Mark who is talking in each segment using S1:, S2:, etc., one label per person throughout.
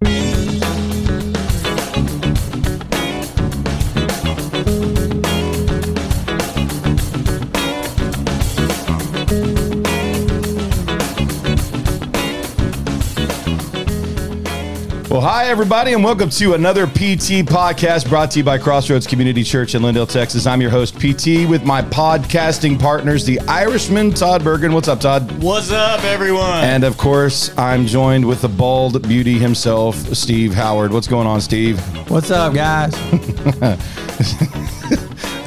S1: Thank. Well, hi, everybody, and welcome to another PT podcast brought to you by Crossroads Community Church in Lindale, Texas. I'm your host, PT, with my podcasting partners, the Irishman, Todd Bergin. What's up, Todd?
S2: What's up, everyone?
S1: And of course, I'm joined with the bald beauty himself, Steve Howard. What's going on, Steve?
S3: What's up, guys?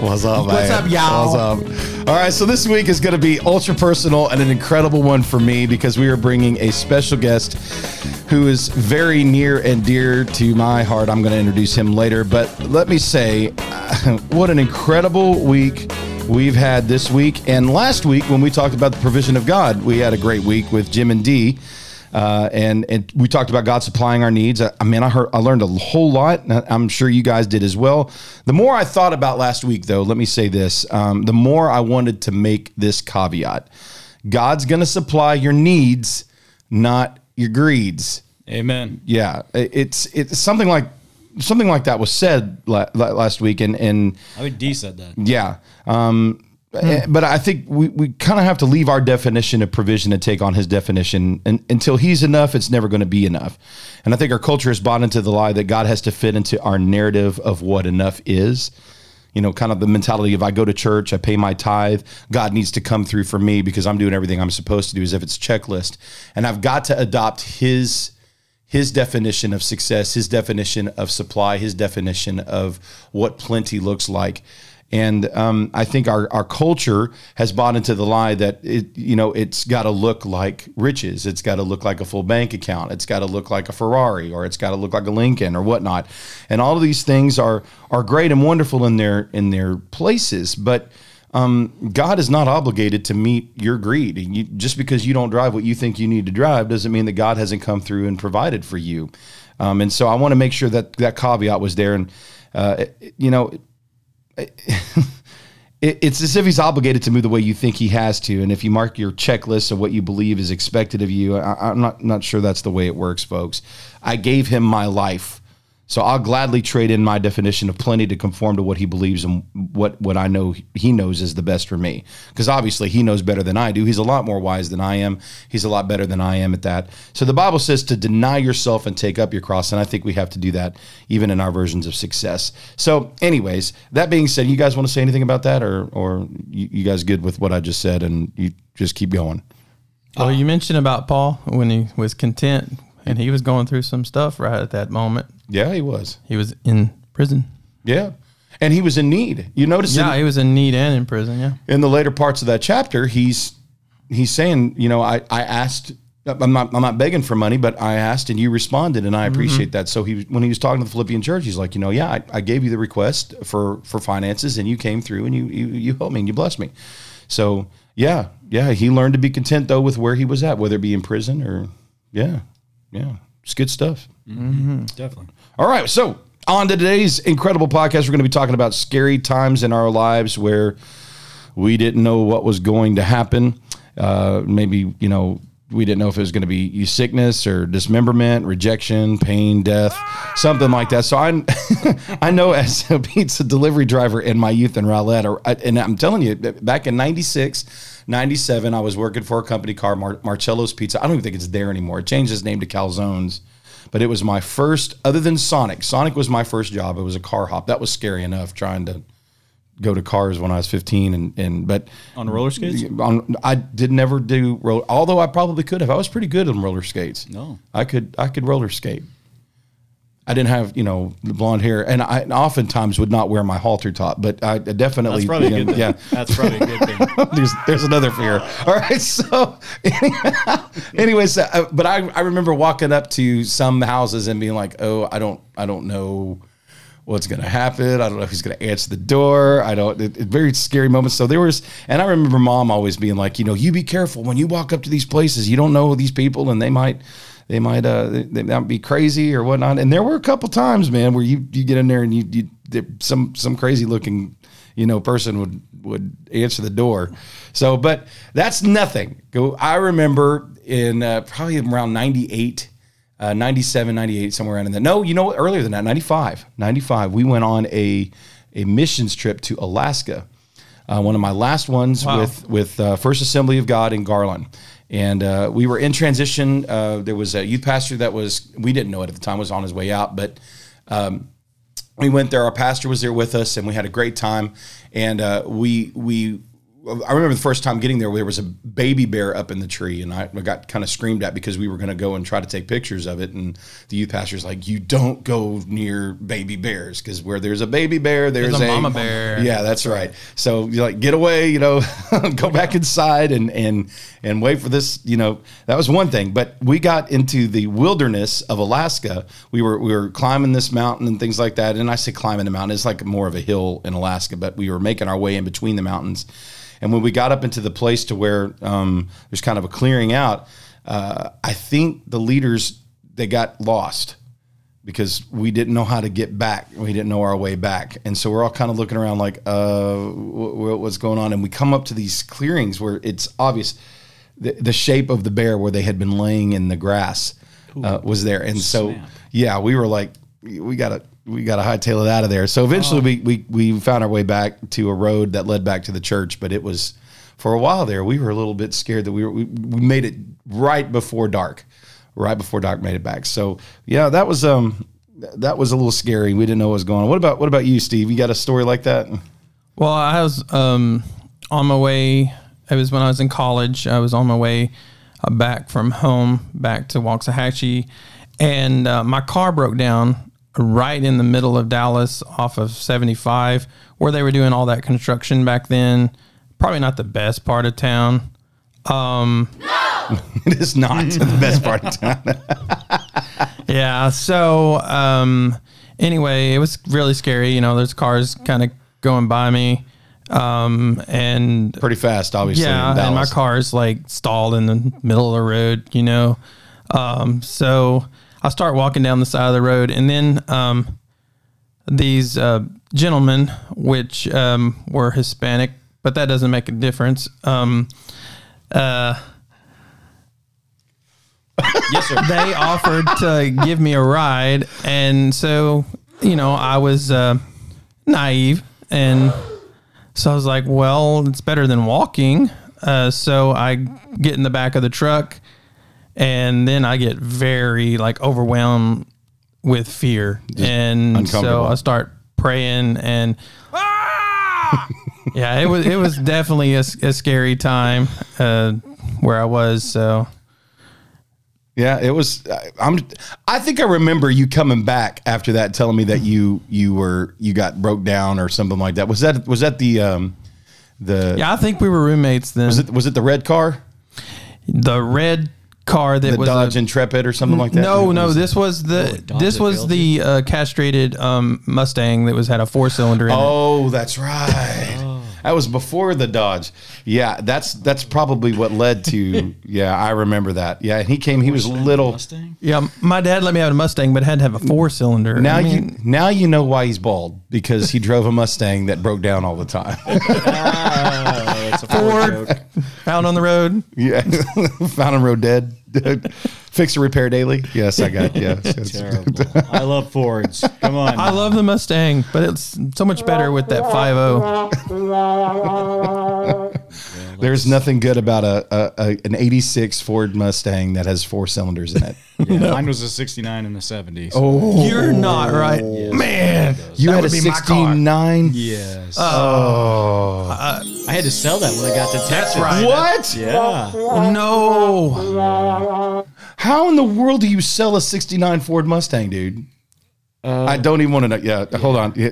S1: What's up,
S3: What's
S1: man?
S3: up, y'all?
S1: What's up? All right, so this week is going to be ultra personal and an incredible one for me because we are bringing a special guest who is very near and dear to my heart. I'm going to introduce him later, but let me say, what an incredible week we've had this week. And last week, when we talked about the provision of God, we had a great week with Jim and Dee. Uh, and and we talked about God supplying our needs. I, I mean, I heard, I learned a whole lot. I'm sure you guys did as well. The more I thought about last week, though, let me say this: um, the more I wanted to make this caveat: God's going to supply your needs, not your greeds.
S2: Amen.
S1: Yeah, it's it's something like something like that was said la- la- last week, and and
S2: I think Dee said that.
S1: yeah. Um, eh, But I think we, we kind of have to leave our definition of provision and take on his definition. And until he's enough, it's never going to be enough. And I think our culture has bought into the lie that God has to fit into our narrative of what enough is. You know, kind of the mentality of I go to church, I pay my tithe, God needs to come through for me because I'm doing everything I'm supposed to do as if it's a checklist. And I've got to adopt his his definition of success, his definition of supply, his definition of what plenty looks like. And um, I think our, our culture has bought into the lie that it, you know, it's got to look like riches. It's got to look like a full bank account. It's got to look like a Ferrari, or it's got to look like a Lincoln, or whatnot. And all of these things are are great and wonderful in their in their places, but um, God is not obligated to meet your greed. You, just because you don't drive what you think you need to drive doesn't mean that God hasn't come through and provided for you. Um, and so I want to make sure that that caveat was there. And uh, it- you know, it, it's as if He's obligated to move the way you think He has to. And if you mark your checklist of what you believe is expected of you, I, I'm not not sure that's the way it works, folks. I gave Him my life. So I'll gladly trade in my definition of plenty to conform to what he believes and what what I know he knows is the best for me. Because obviously he knows better than I do. He's a lot more wise than I am. He's a lot better than I am at that. So the Bible says to deny yourself and take up your cross, and I think we have to do that even in our versions of success. So, anyways, that being said, you guys want to say anything about that, or or you, you guys good with what I just said, and you just keep going?
S3: Well, you mentioned about Paul when he was content and he was going through some stuff right at that moment.
S1: Yeah, he was.
S3: He was in prison.
S1: Yeah, and he was in need. You notice in-
S3: Yeah, he was in need and in prison. Yeah.
S1: in the later parts of that chapter, he's he's saying, you know, I, I asked, I'm not I'm not begging for money, but I asked and you responded, and I mm-hmm. appreciate that. So he when he was talking to the Philippian church, he's like, you know, yeah, I, I gave you the request for for finances, and you came through and you you you helped me and you blessed me. So yeah, yeah, he learned to be content though with where he was at, whether it be in prison or yeah, yeah, it's good stuff. Mm-hmm. Mm-hmm.
S2: Definitely.
S1: All right, so on to today's incredible podcast, we're going to be talking about scary times in our lives where we didn't know what was going to happen. Uh, maybe you know we didn't know if it was going to be sickness or dismemberment, rejection, pain, death, something like that. So I, I know as a pizza delivery driver in my youth in Rowlett, or, and I'm telling you, back in '96, '97, I was working for a company called Mar- Marcello's Pizza. I don't even think it's there anymore. It changed its name to Calzones but it was my first other than sonic sonic was my first job. It was a car hop. That was scary enough trying to go to cars when i was 15 and and but
S2: On roller skates?
S1: on, i did never do roll although i probably could have. I was pretty good on roller skates.
S2: No.
S1: i could i could roller skate I didn't have, you know, the blonde hair, and I oftentimes would not wear my halter top, but I definitely,
S2: That's probably
S1: you know,
S2: good thing.
S1: yeah,
S2: That's probably a good thing.
S1: there's there's another fear. All right, so anyways, uh, but I I remember walking up to some houses and being like, oh, I don't I don't know what's going to happen. I don't know who's going to answer the door. I don't. It, it, very scary moments. So there was, and I remember mom always being like, you know, you be careful when you walk up to these places. You don't know these people, and they might. They might uh they, might be crazy or whatnot, and there were a couple times, man, where you you get in there and you, you some some crazy looking you know person would would answer the door. So, but that's nothing. Go. I remember in uh, probably around '98. uh, 97, 98, somewhere around in there. No, you know what? Earlier than that, 95. 95. We went on a, a missions trip to Alaska. Uh, one of my last ones
S3: Wow.
S1: with with uh, First Assembly of God in Garland, and uh, we were in transition. Uh, there was a youth pastor that was we didn't know it at the time was on his way out, but um, we went there. Our pastor was there with us, and we had a great time. And uh, we we I remember the first time getting there, there was a baby bear up in the tree, and I, I got kind of screamed at because we were going to go and try to take pictures of it. And the youth pastor's like, "You don't go near baby bears because where there's a baby bear, there's,
S3: There's a mama bear."
S1: Yeah, that's right. So you're like get away, you know, go back inside and and and wait for this. You know, that was one thing. But we got into the wilderness of Alaska. We were we were climbing this mountain and things like that. And I say climbing the mountain, it's like more of a hill in Alaska, but we were making our way in between the mountains. And when we got up into the place to where um, there's kind of a clearing out, uh, I think the leaders they got lost because we didn't know how to get back. We didn't know our way back, and so we're all kind of looking around like, uh, wh- wh- what's going on? And we come up to these clearings where it's obvious the, the shape of the bear where they had been laying in the grass uh, was there, and so
S2: snap.
S1: yeah, we were like, we gotta. We got to hightail it out of there. So eventually, we, we we found our way back to a road that led back to the church. But it was for a while there. We were a little bit scared that we were we, we made it right before dark right before dark made it back. So yeah, that was um that was a little scary. We didn't know what was going on. What about what about you, Steve? You got a story like that?
S3: Well, I was um, on my way. It was when I was in college. I was on my way uh, back from home, back to Waxahachie, and uh, my car broke down right in the middle of Dallas off of 75, where they were doing all that construction back then. Probably not the best part of town.
S1: Um it is not the best part of town.
S3: Yeah. So um, anyway, it was really scary. You know, there's cars kind of going by me, um, and
S1: Pretty fast, obviously.
S3: yeah, and my car's like stalled in the middle of the road. You know, um, so I start walking down the side of the road, and then um, these uh, gentlemen, which um, were Hispanic, but that doesn't make a difference. Um, uh,
S2: Yes, sir.
S3: they offered to give me a ride, and so you know I was uh, naive, and so I was like, "Well, it's better than walking." Uh, so I get in the back of the truck, and then I get very like overwhelmed with fear, and so. I start praying and. "Ah!" yeah, it was it was definitely a, a scary time uh, where I was. So
S1: Yeah, it was. I- I'm. I think I remember you coming back after that, telling me that you you were you got broke down or something like that. Was that was that the um the
S3: Yeah, I think we were roommates then.
S1: was it was it the red car,
S3: the red car that
S1: the
S3: was
S1: Dodge
S3: a,
S1: Intrepid or something like that?
S3: no, no.
S1: Was-
S3: This was the
S2: Oh,
S3: this was the uh, castrated um, Mustang that was had a four cylinder in it.
S1: Oh, that's right. That was before the Dodge. Yeah, that's that's probably what led to. yeah, I remember that. Yeah, and he came. He was little.
S2: Mustang?
S3: Yeah, my dad let me have a Mustang, but it had to have a four cylinder.
S1: Now
S3: I
S1: you now you know why he's bald because he drove a Mustang that broke down all the time.
S2: Oh, it's a Ford
S3: Ford.
S2: joke.
S3: found on the road.
S1: yeah, found on road dead. Fix and repair daily. Yes, I got. Yes,
S2: Terrible. I love Fords. Come on.
S3: I love the Mustang, but it's so much better with that five oh.
S1: There's nothing good about a, a, a an '86 Ford Mustang that has four cylinders in it.
S2: Yeah, Mine was a 69 in the 70s.
S1: Oh,
S3: You're not right, man.
S1: you
S3: that
S1: had a
S3: would be my car.
S1: '69.
S2: Yes.
S1: Uh, oh, uh,
S2: I had to sell that when I got to Texas.
S3: right.
S1: what?
S2: Yeah.
S3: No.
S1: How in the world do you sell a '69 Ford Mustang, dude? Uh, I don't even want to know. Yeah, hold on. Yeah.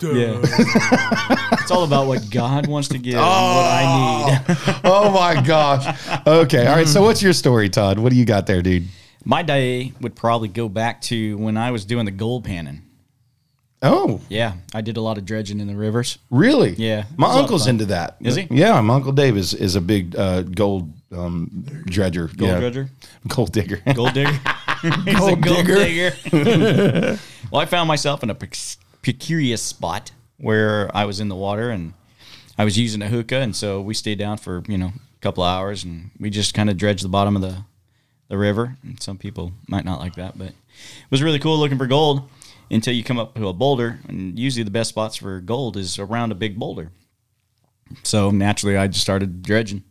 S2: Yeah. it's all about what God wants to give and what I oh. need.
S1: Oh my gosh. Okay. All right. So, what's your story, Todd? What do you got there, dude?
S2: My day would probably go back to when I was doing the gold panning.
S1: Oh,
S2: Yeah, I did a lot of dredging in the rivers.
S1: really?
S2: Yeah.
S1: My
S2: It's a lot of
S1: uncle's
S2: fun.
S1: into that.
S2: Is he?
S1: Yeah, my uncle Dave is, is a big uh, gold um, dredger.
S2: Gold
S1: yeah.
S2: dredger?
S1: Gold digger.
S2: Gold digger. He's
S3: Gold
S2: a gold
S3: digger.
S2: digger. well, I found myself in a precarious spot where I was in the water and I was using a hookah, and so we stayed down for you know a couple of hours, and we just kind of dredged the bottom of the the river. And some people might not like that, but it was really cool looking for gold until you come up to a boulder. And usually the best spots for gold is around a big boulder. So naturally, I just started dredging.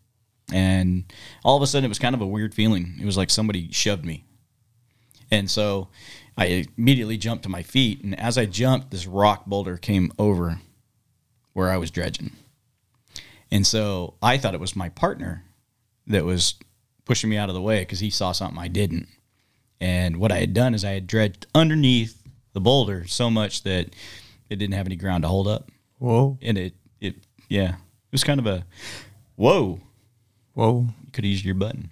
S2: And all of a sudden, it was kind of a weird feeling. It was like somebody shoved me. And so I immediately jumped to my feet. And as I jumped, this rock boulder came over where I was dredging. And so I thought it was my partner that was pushing me out of the way because he saw something I didn't. And what I had done is I had dredged underneath the boulder so much that it didn't have any ground to hold up.
S3: Whoa.
S2: And it, it, yeah, it was kind of a, whoa,
S3: Whoa.
S2: you could have used your button.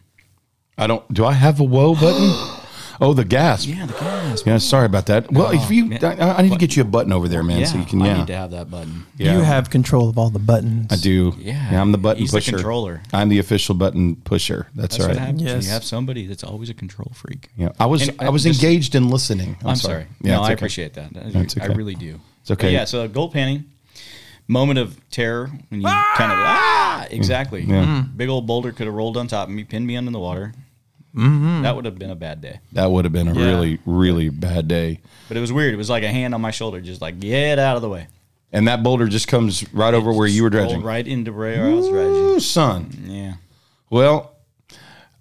S1: I don't. Do I have a whoa button? Oh, the gas.
S2: Yeah, the gas.
S1: Yeah, sorry about that. Well, if you,
S2: man.
S1: I, I need to get you a button over there, man,
S2: Yeah,
S1: so you can.
S2: Yeah, I
S1: Yeah,
S2: need to have that button.
S1: yeah.
S3: You have control of all the buttons.
S1: I do.
S2: Yeah,
S1: I'm the button
S2: he's the
S1: pusher.
S2: controller.
S1: I'm the official button pusher. That's,
S2: That's
S1: right.
S2: what happens.
S3: Yes.
S2: You have somebody that's always a control freak.
S1: Yeah, I was.
S2: And,
S1: I
S2: uh,
S1: was
S2: just-
S1: engaged in listening. I'm,
S2: I'm, sorry.
S1: Yeah,
S2: no,
S1: it's
S2: I
S1: okay.
S2: appreciate that.
S1: That's
S2: I
S1: okay.
S2: really do.
S1: It's okay.
S2: But yeah, so gold panning, moment of terror when you kind of ah exactly.
S1: Yeah.
S2: Big old boulder could have rolled on top of me, pinned me under the water.
S1: Mm-hmm.
S2: That would have been a bad day.
S1: That would have been a
S3: Yeah.
S1: really, really bad day.
S2: But it was weird. It was like a hand on my shoulder, just like get out of the way.
S1: And that boulder just comes right over where you were
S2: Rolled
S1: dredging.
S2: right into where I was dredging.
S1: Ooh, son.
S2: Yeah.
S1: Well,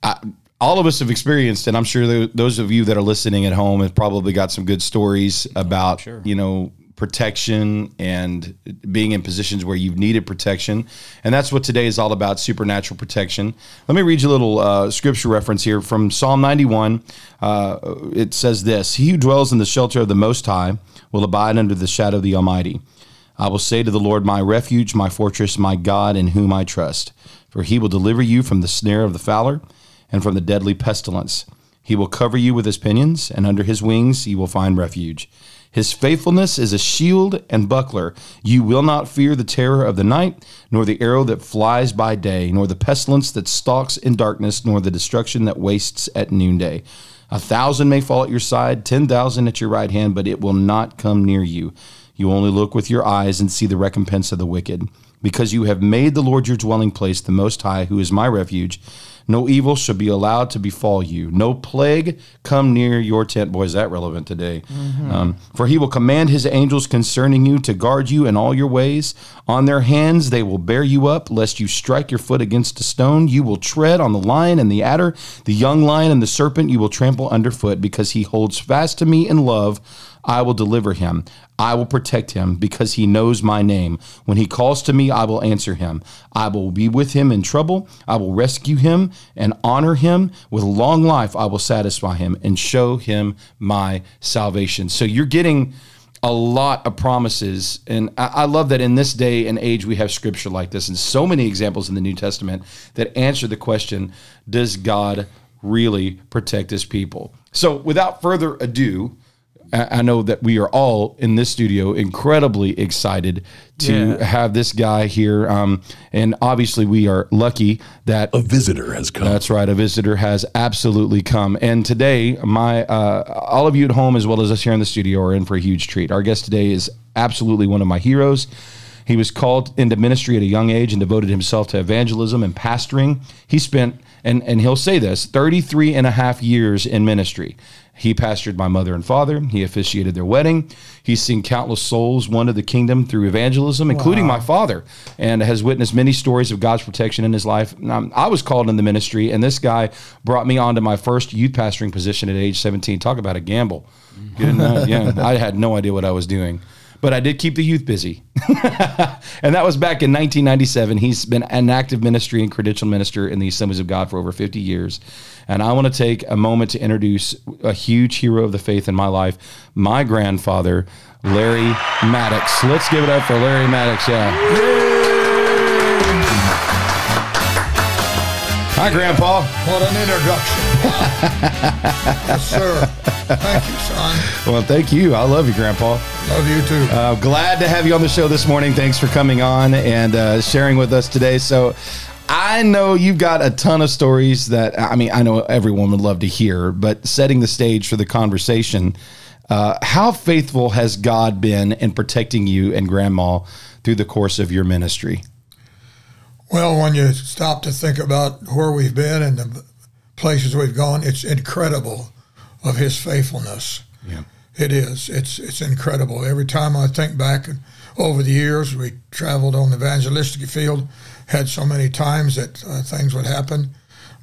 S1: I, all of us have experienced, and I'm sure tho- those of you that are listening at home have probably got some good stories about,
S2: sure.
S1: you know, protection and being in positions where you've needed protection. And that's what today is all about supernatural protection. Let me read you a little uh, scripture reference here from Psalm 91. Uh, it says this He who dwells in the shelter of the Most High will abide under the shadow of the Almighty. I will say to the Lord, my refuge, my fortress, my God, in whom I trust. For he will deliver you from the snare of the fowler and from the deadly pestilence. He will cover you with his pinions, and under his wings you will find refuge. His faithfulness is a shield and buckler. You will not fear the terror of the night, nor the arrow that flies by day, nor the pestilence that stalks in darkness, nor the destruction that wastes at noonday. A thousand may fall at your side, ten thousand at your right hand, but it will not come near you. You only look with your eyes and see the recompense of the wicked. Because you have made the Lord your dwelling place, the Most High, who is my refuge, no evil shall be allowed to befall you. No plague come near your tent. Boy, is that relevant today. Um, for he will command his angels concerning you to guard you in all your ways. On their hands they will bear you up, lest you strike your foot against a stone. You will tread on the lion and the adder, the young lion and the serpent you will trample underfoot, because he holds fast to me in love. I will deliver him. I will protect him because he knows my name. When he calls to me, I will answer him. I will be with him in trouble. I will rescue him and honor him. With long life, I will satisfy him and show him my salvation. So you're getting a lot of promises. And I, love that in this day and age, we have scripture like this and so many examples in the New Testament that answer the question Does God really protect his people? So without further ado, I I know that we are all in this studio incredibly excited to
S3: Yeah.
S1: have this guy here. Um, and obviously, we are lucky that
S4: A visitor has come.
S1: that's right. A visitor has absolutely come. And today, my uh, all of you at home, as well as us here in the studio, are in for a huge treat. Our guest today is absolutely one of my heroes. He was called into ministry at a young age and devoted himself to evangelism and pastoring. He spent, and, and he'll say this, 33 and a half years in ministry. He pastored my mother and father. He officiated their wedding. He's seen countless souls won to the kingdom through evangelism, including my father, and has witnessed many stories of God's protection in his life. I was called in the ministry, and this guy brought me onto my first youth pastoring position at age 17. Talk about a gamble. Good enough. Yeah, I had no idea what I was doing. But I did keep the youth busy. and that was back in 1997. He's been an active ministry and credential minister in the Assemblies of God for over 50 years. And I want to take a moment to introduce a huge hero of the faith in my life, my grandfather, Larry Maddux. Let's give it up for Larry Maddux. Yeah. Hi, Grandpa.
S5: What an introduction. yes, sir. Thank you, son.
S1: Well, thank you. I love you, Grandpa.
S5: Love you too.
S1: Uh, glad to have you on the show this morning. Thanks for coming on and uh, sharing with us today. So, I know you've got a ton of stories that I mean, I know everyone would love to hear, but setting the stage for the conversation, uh, how faithful has God been in protecting you and Grandma through the course of your ministry?
S5: well, when you stop to think about where we've been and the places we've gone, it's incredible of his faithfulness.
S1: Yeah.
S5: It is. It's it's incredible. Every time I think back over the years, we traveled on the evangelistic field, had so many times that uh, things would happen,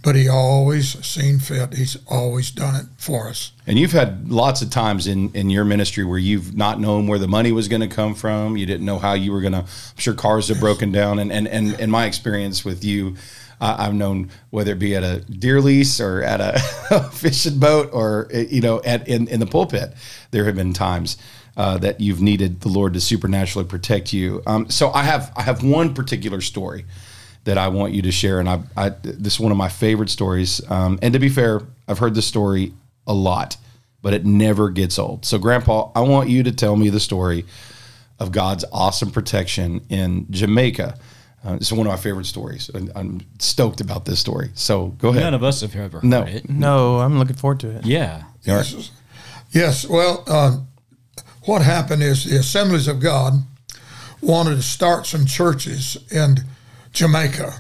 S5: but he always seen fit. He's always done it for us.
S1: And you've had lots of times in, in your ministry where you've not known where the money was going to come from. You didn't know how you were going to. I'm sure cars have broken down. And and and in my experience with you, uh, I've known whether it be at a deer lease or at a fishing boat or you know at in, in the pulpit, there have been times uh, that you've needed the Lord to supernaturally protect you. Um, so I have I have one particular story that I want you to share, and I, I this is one of my favorite stories. Um, and to be fair, I've heard this story a lot, but it never gets old. So, Grandpa, I want you to tell me the story of God's awesome protection in Jamaica. Uh, this is one of my favorite stories. and I'm stoked about this story. So go ahead.
S2: None of us have ever heard
S1: No.
S2: it.
S3: No, I'm looking forward to it.
S2: Yeah.
S5: Yes. Yes. Well, uh, what happened is the Assemblies of God wanted to start some churches in Jamaica,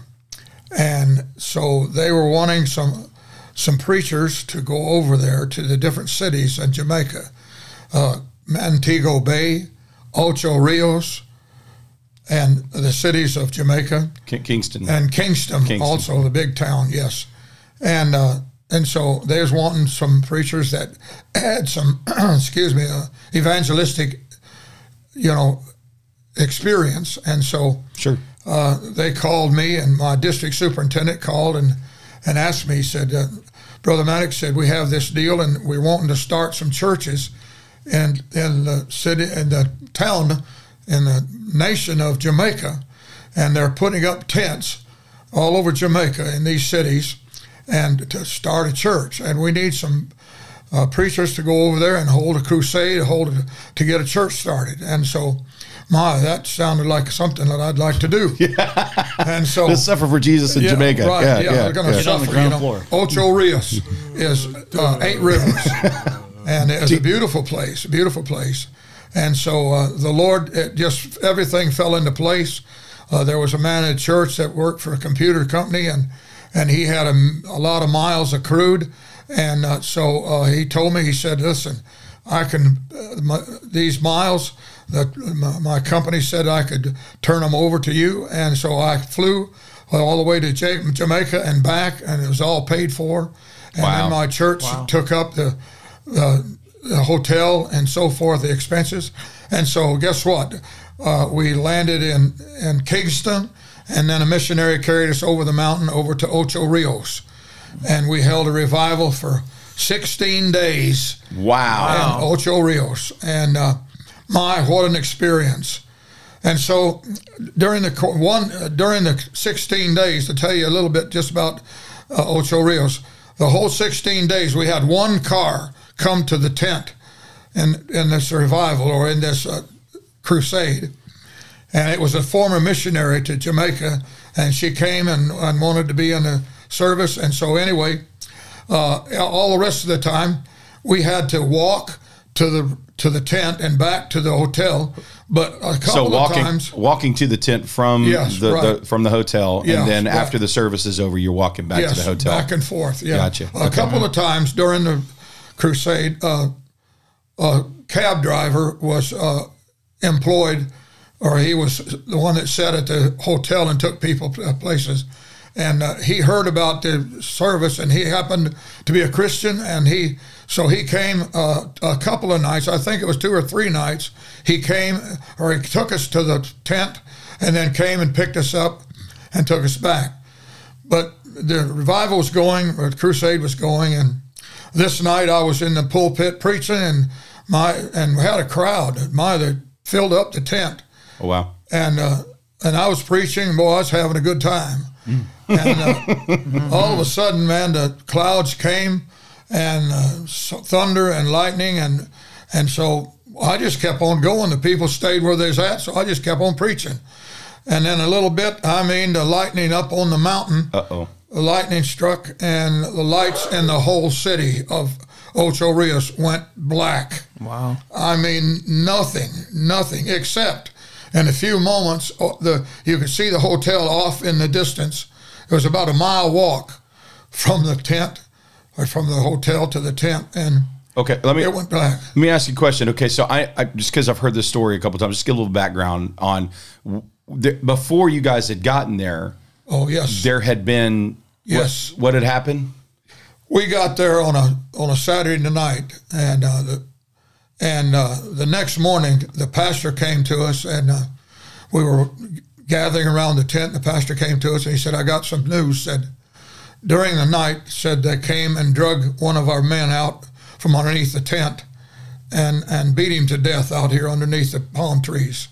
S5: and so they were wanting some some preachers to go over there to the different cities in Jamaica, uh, Montego Bay, Ocho Rios, and the cities of Jamaica
S1: Ki- Kingston.
S5: and Kingston,
S1: Kingston.
S5: also the big town, yes. And uh, and so there's wanting some preachers that had some, excuse me, uh, evangelistic, you know, experience. And so
S1: sure.
S5: uh, they called me, and my district superintendent called and and asked me. He said, uh, "Brother Maddux said we have this deal, and we're wanting to start some churches, in in the city, in the town, in the nation of Jamaica, and they're putting up tents all over Jamaica in these cities, and to start a church, and we need some." Uh, preachers to go over there and hold a crusade, hold a, to get a church started, and so, my that sounded like something that I'd like to do. And so,
S1: Let's suffer for Jesus in
S5: yeah,
S1: Jamaica.
S5: Right,
S1: yeah,
S5: yeah,
S1: yeah,
S5: they're going to
S1: yeah.
S2: Get on the
S5: suffer.
S2: ground
S5: you know.
S2: floor.
S5: Ocho Rios is uh, eight rivers, and it's a beautiful place, beautiful place. And so uh, the Lord, it just everything fell into place. Uh, there was a man at church that worked for a computer company, and and he had a, a lot of miles accrued, and uh, so uh, he told me, he said, "Listen, I can uh, my, these miles." That my, my company said I could turn them over to you, and so I flew all the way to Jamaica and back, and it was all paid for. And
S1: Wow.
S5: then my church took up the, the, the hotel and so forth, the expenses. And so, guess what? Uh, we landed in, in Kingston, and then a missionary carried us over the mountain over to Ocho Rios. And we held a revival for 16 days
S1: Wow.
S5: and Ocho Rios. And uh, my, what an experience! And so during the one uh, during the 16 days, to tell you a little bit just about uh, Ocho Rios, the whole 16 days we had one car come to the tent in in this revival or in this uh, crusade, and it was a former missionary to Jamaica, and she came and, and wanted to be in the service, and so anyway, uh, all the rest of the time we had to walk to the to the tent and back to the hotel. But a couple
S1: So walking
S5: of times,
S1: walking to the tent from
S5: Yes,
S1: the,
S5: right.
S1: the from the hotel,
S5: Yes,
S1: and then
S5: right.
S1: after the service is over, you're walking back to the hotel.
S5: back and forth. Yeah,
S1: Gotcha.
S5: A
S1: Okay.
S5: couple of times during the crusade, uh, a cab driver was uh, employed, or he was the one that sat at the hotel and took people uh, places. And uh, he heard about the service, and he happened to be a Christian, and he so he came uh, a couple of nights. I think it was two or three nights. He came, or he took us to the tent, and then came and picked us up and took us back but the revival was going, or the crusade was going, and this night I was in the pulpit preaching, and my and we had a crowd. My that filled up the tent,
S1: Oh wow.
S5: and uh, and I was preaching, boy, I was having a good time. And uh, all of a sudden, man, the clouds came, and uh, thunder and lightning, and and so I just kept on going. The people stayed where they was at, so I just kept on preaching. And then a little bit, I mean, the lightning up on the mountain
S1: Uh oh.
S5: the lightning struck and the lights in the whole city of Ocho Rios went black.
S3: Wow.
S5: I mean, nothing, nothing except in a few moments, uh, the you could see the hotel off in the distance. It was about a mile walk from the tent, or from the hotel to the tent, and
S1: Okay, let me
S5: it went black.
S1: let me ask you a question. Okay, so I, I just because I've heard this story a couple times, just get a little background on the, before you guys had gotten there.
S5: Oh yes,
S1: There had been
S5: Yes.
S1: What, what had happened?
S5: we got there on a on a Saturday night, and uh, the and uh, the next morning the pastor came to us, and uh, we were gathering around the tent. The pastor came to us, and he said, "I got some news." Said during the night, said they came and drug one of our men out from underneath the tent, and and beat him to death out here underneath the palm trees.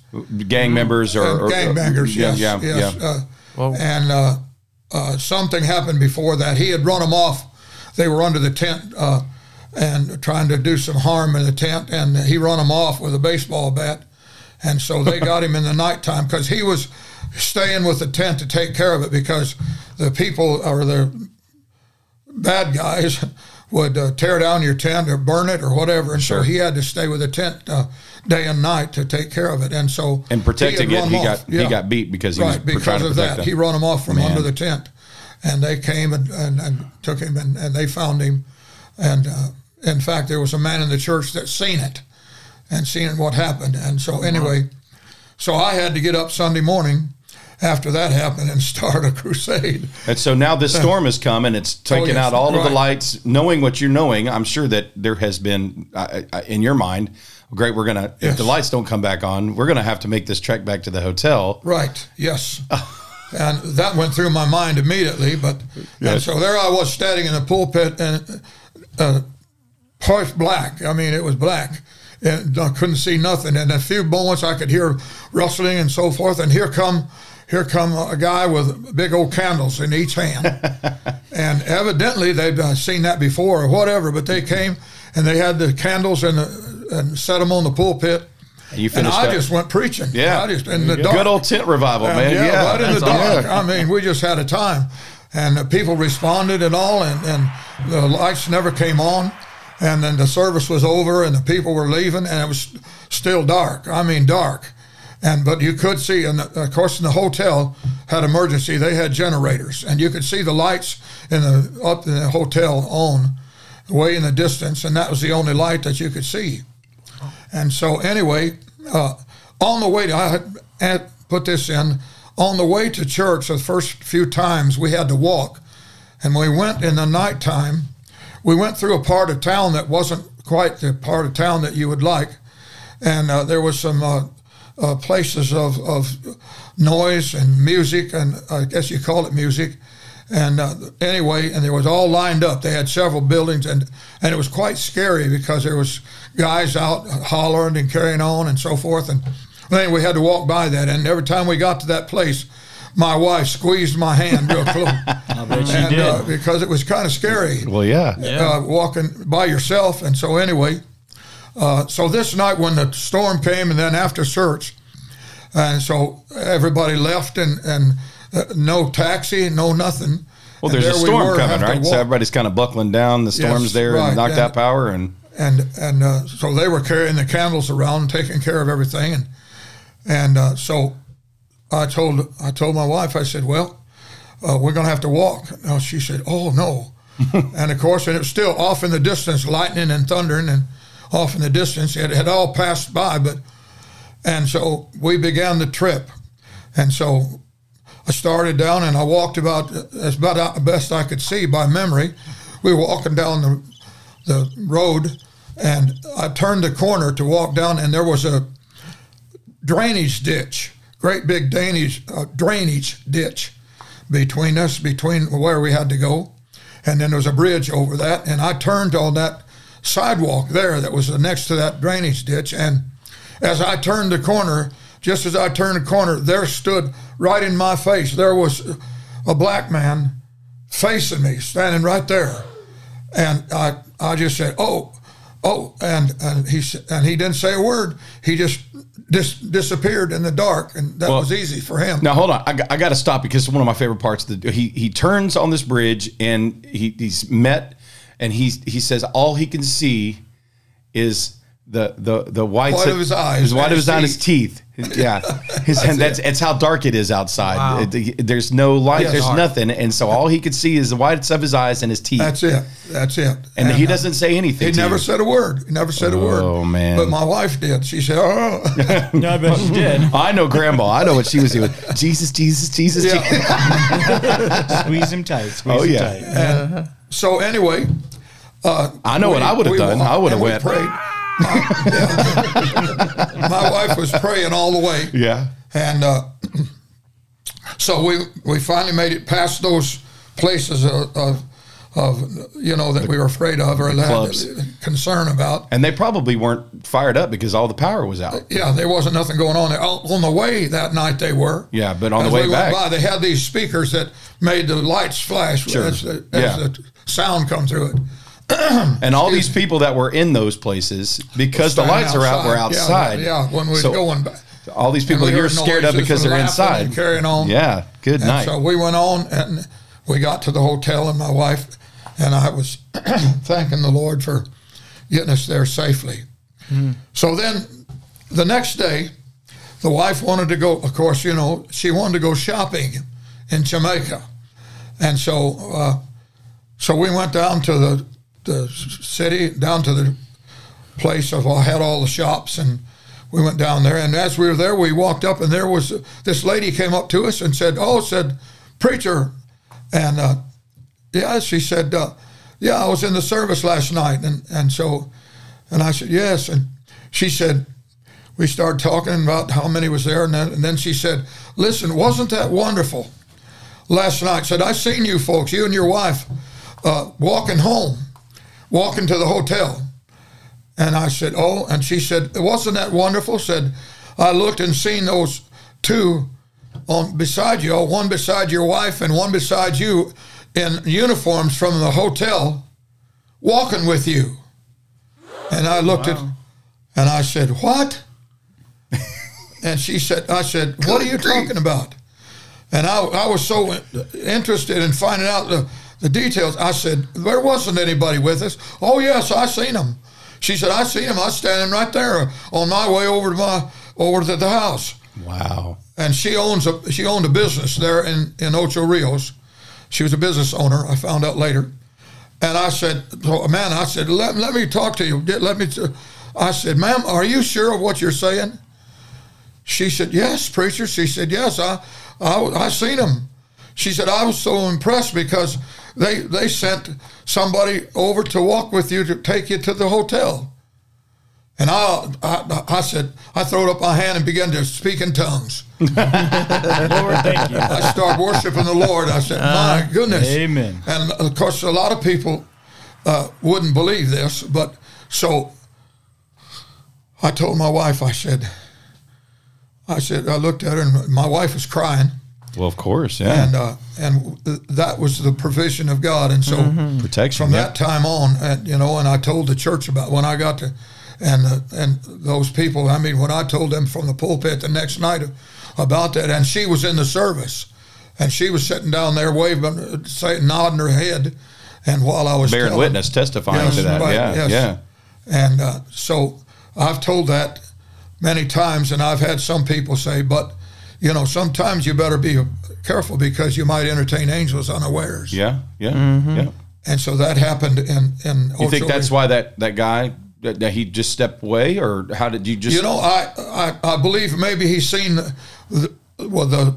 S1: Gang members or, or
S5: gangbangers,
S1: yeah,
S5: yes,
S1: yeah,
S5: yes.
S1: yeah.
S5: Uh, and uh, uh, something happened before that. He had run them off. They were under the tent uh, and trying to do some harm in the tent, and he run them off with a baseball bat. And so they got him in the nighttime because he was staying with the tent to take care of it because the people or the bad guys would uh, tear down your tent or burn it or whatever. And so he had to stay with the tent uh, day and night to take care of it. And so
S1: And protecting
S5: had
S1: it, he got
S5: off.
S1: he got beat because he
S5: right
S1: was trying
S5: because of that.
S1: them.
S5: He run him off from
S1: Man.
S5: under the tent, and they came and, and, and took him and, and they found him. And uh, in fact, there was a man in the church that seen it and seen what happened. And so anyway, so I had to get up Sunday morning after that happened and start a crusade.
S1: And so now this storm has come and it's taken
S5: yes,
S1: out all of the lights. Knowing what you're knowing, I'm sure that there has been uh, in your mind. Great, we're gonna. If the lights don't come back on, we're gonna have to make this trek back to the hotel.
S5: Right. Yes. and that went through my mind immediately. But and so there I was standing in the pulpit and uh, pitch black. I mean, it was black. And I couldn't see nothing. And a few moments, I could hear rustling and so forth. And here come, here come a guy with big old candles in each hand. and evidently they'd uh, seen that before or whatever. But they came and they had the candles and, the, and set them on the pulpit.
S1: And you
S5: And
S1: finished
S5: I
S1: up.
S5: just went preaching.
S1: Yeah.
S5: I just in the dark.
S1: Good old tent revival,
S5: And,
S1: man.
S5: yeah,
S1: Yeah,
S5: right in the dark. I mean, we just had a time, and the people responded and all, and, and the lights never came on, and then the service was over, and the people were leaving, and it was still dark. I mean, dark, and but you could see, and of course, in the hotel had emergency. They had generators, and you could see the lights in the up in the hotel on, way in the distance, and that was the only light that you could see. And so, anyway, uh, on the way to, I had, put this in, on the way to church, the first few times we had to walk. And we went in the nighttime, we went through a part of town that wasn't quite the part of town that you would like. And uh, there was some uh, uh, places of, of noise and music, and I guess you call it music. And uh, anyway, and there was all lined up. They had several buildings, and and it was quite scary because there was guys out hollering and carrying on and so forth. And then we had to walk by that. And every time we got to that place, my wife squeezed my hand real close,
S2: I bet you
S5: and
S2: did.
S5: uh, because it was kind of scary
S1: Well, yeah.
S5: uh, walking by yourself. And so, anyway, uh, so this night when the storm came, and then after church, and so everybody left, and and uh, no taxi, no nothing.
S1: Well,
S5: And
S1: there's a
S5: there we
S1: storm
S5: were,
S1: coming, right? So everybody's kind of buckling down. The storm's
S5: Yes,
S1: there
S5: right,
S1: and knocked
S5: and-
S1: out power, and
S5: and and uh, so they were carrying the candles around, taking care of everything, and and uh, so I told I told my wife, I said, well, uh, we're going to have to walk. Now she said, oh no, and of course, and it was still off in the distance, lightning and thundering, and off in the distance, it had all passed by, but and so we began the trip, and so I started down and I walked about as about best I could see by memory. We were walking down the the road, and I turned the corner to walk down, and there was a drainage ditch, great big drainage uh, drainage ditch between us, between where we had to go, and then there was a bridge over that, and I turned on that sidewalk there that was next to that drainage ditch, and as I turned the corner, just as I turned the corner, there stood right in my face. There was a black man facing me, standing right there, and I I just said, "Oh, oh," and and he and he didn't say a word. He just dis- disappeared in the dark, and that
S1: Well,
S5: was easy for him.
S1: Now hold on, I, got- I got to stop because one of my favorite parts. That he he turns on this bridge and he he's met and he he says all he can see is the the the whites
S5: White of his eyes
S1: his white
S5: and
S1: of his
S5: his
S1: eye, and his teeth. Yeah, his and that's it's how dark it is outside.
S3: Wow.
S1: It- there's no light.
S5: Yes.
S1: there's
S5: Dark.
S1: nothing, and so all he could see is the whites of his eyes and his teeth.
S5: That's it. That's it.
S1: and, he
S5: uh,
S1: doesn't say anything.
S5: He
S1: to
S5: never
S1: you.
S5: said a word. He never said a word.
S1: Oh, man.
S5: But my wife did. She said, "Oh,
S2: No, I bet you did.
S1: I know Grandma. I know what she was doing. Jesus, Jesus, Jesus. Jesus.
S2: Squeeze him tight. Squeeze
S1: Oh,
S2: him
S1: yeah.
S2: tight.
S5: so anyway,
S1: I know what I would have done.
S5: walked
S1: I would have
S5: and we
S1: went.
S5: prayed. My, yeah. My wife was praying all the way.
S1: Yeah.
S5: And uh, so we we finally made it past those places of, of, of you know that we were afraid of or had
S1: clubs.
S5: concern about.
S1: And they probably weren't fired up because all the power was out.
S5: Yeah, there wasn't nothing going on there. On on the way that night, they were.
S1: Yeah, but on the way
S5: we
S1: back,
S5: went by, they had these speakers that made the lights flash
S1: Sure.
S5: as, the, as
S1: Yeah.
S5: the sound come through it.
S1: and all these people that were in those places because the
S5: Standing
S1: lights are out were
S5: Yeah,
S1: outside.
S5: Yeah, when we were
S1: So
S5: going back.
S1: all these people
S5: And
S1: you're scared of because they're
S5: laughing
S1: inside.
S5: and carrying on.
S1: Yeah. Good
S5: And
S1: night.
S5: so we went on and we got to the hotel, and my wife and I was thanking the Lord for getting us there safely. So then the next day, the wife wanted to go, of course, you know, she wanted to go shopping in Jamaica. And so, uh, so we went down to the, the city, down to the place of had all the shops, and we went down there. And as we were there, we walked up, and there was this lady came up to us and said, "Oh, said preacher," and uh, yeah, she said, uh, "Yeah, I was in the service last night," and and so, and I said, "Yes," and she said. We started talking about how many was there, and then, and then she said, "Listen, wasn't that wonderful?" Last night, said I seen you folks, you and your wife, uh, walking home, walking to the hotel, and I said, "Oh," and she said, "Wasn't that wonderful?" Said, "I looked and seen those two on beside you, one beside your wife and one beside you, in uniforms from the hotel, walking with you." And I looked at, and I said, "What?" and she said, "I said, what are you talking about?" And I, I was so interested in finding out the, the details. I said, there wasn't anybody with us. Oh, yes, I seen them. She said, I seen him. I was standing right there on my way over to my over to the house.
S1: wow.
S5: And she owns a she owned a business there in, in Ocho Rios. She was a business owner. I found out later. And I said, so, man, I said, let, let me talk to you. Let me. t-" I said, ma'am, are you sure of what you're saying? She said, yes, preacher. She said, yes, I, I, I seen him. She said, I was so impressed because they, they sent somebody over to walk with you to take you to the hotel. And I, I, I said, I throwed up my hand and began to speak in tongues.
S2: Lord, thank you.
S5: I started worshiping the Lord. I said, my goodness.
S2: Amen.
S5: And of course, a lot of people uh, wouldn't believe this, but so I told my wife, I said, I said, I looked at her and my wife was crying.
S1: Well, of course. Yeah.
S5: And uh, and that was the provision of God. And so
S1: Protection.
S5: from
S1: yeah.
S5: that time on, and, you know, and I told the church about when I got to, and uh, and those people. I mean, when I told them from the pulpit the next night about that, and she was in the service, and she was sitting down there waving, uh, saying, nodding her head, and while I was
S1: Bearing
S5: telling-
S1: witness, testifying
S5: Yes,
S1: to that.
S5: right,
S1: yeah.
S5: yes.
S1: Yeah.
S5: and uh, so I've told that many times, and I've had some people say, but you know, sometimes you better be careful because you might entertain angels unawares.
S1: Yeah. Yeah.
S5: Mm-hmm.
S1: Yeah.
S5: And so that happened in in.
S1: You think that's
S5: Rios.
S1: why that, that guy that, that he just stepped away, or how did you just?
S5: You know, I, I I believe maybe he's seen the, the well the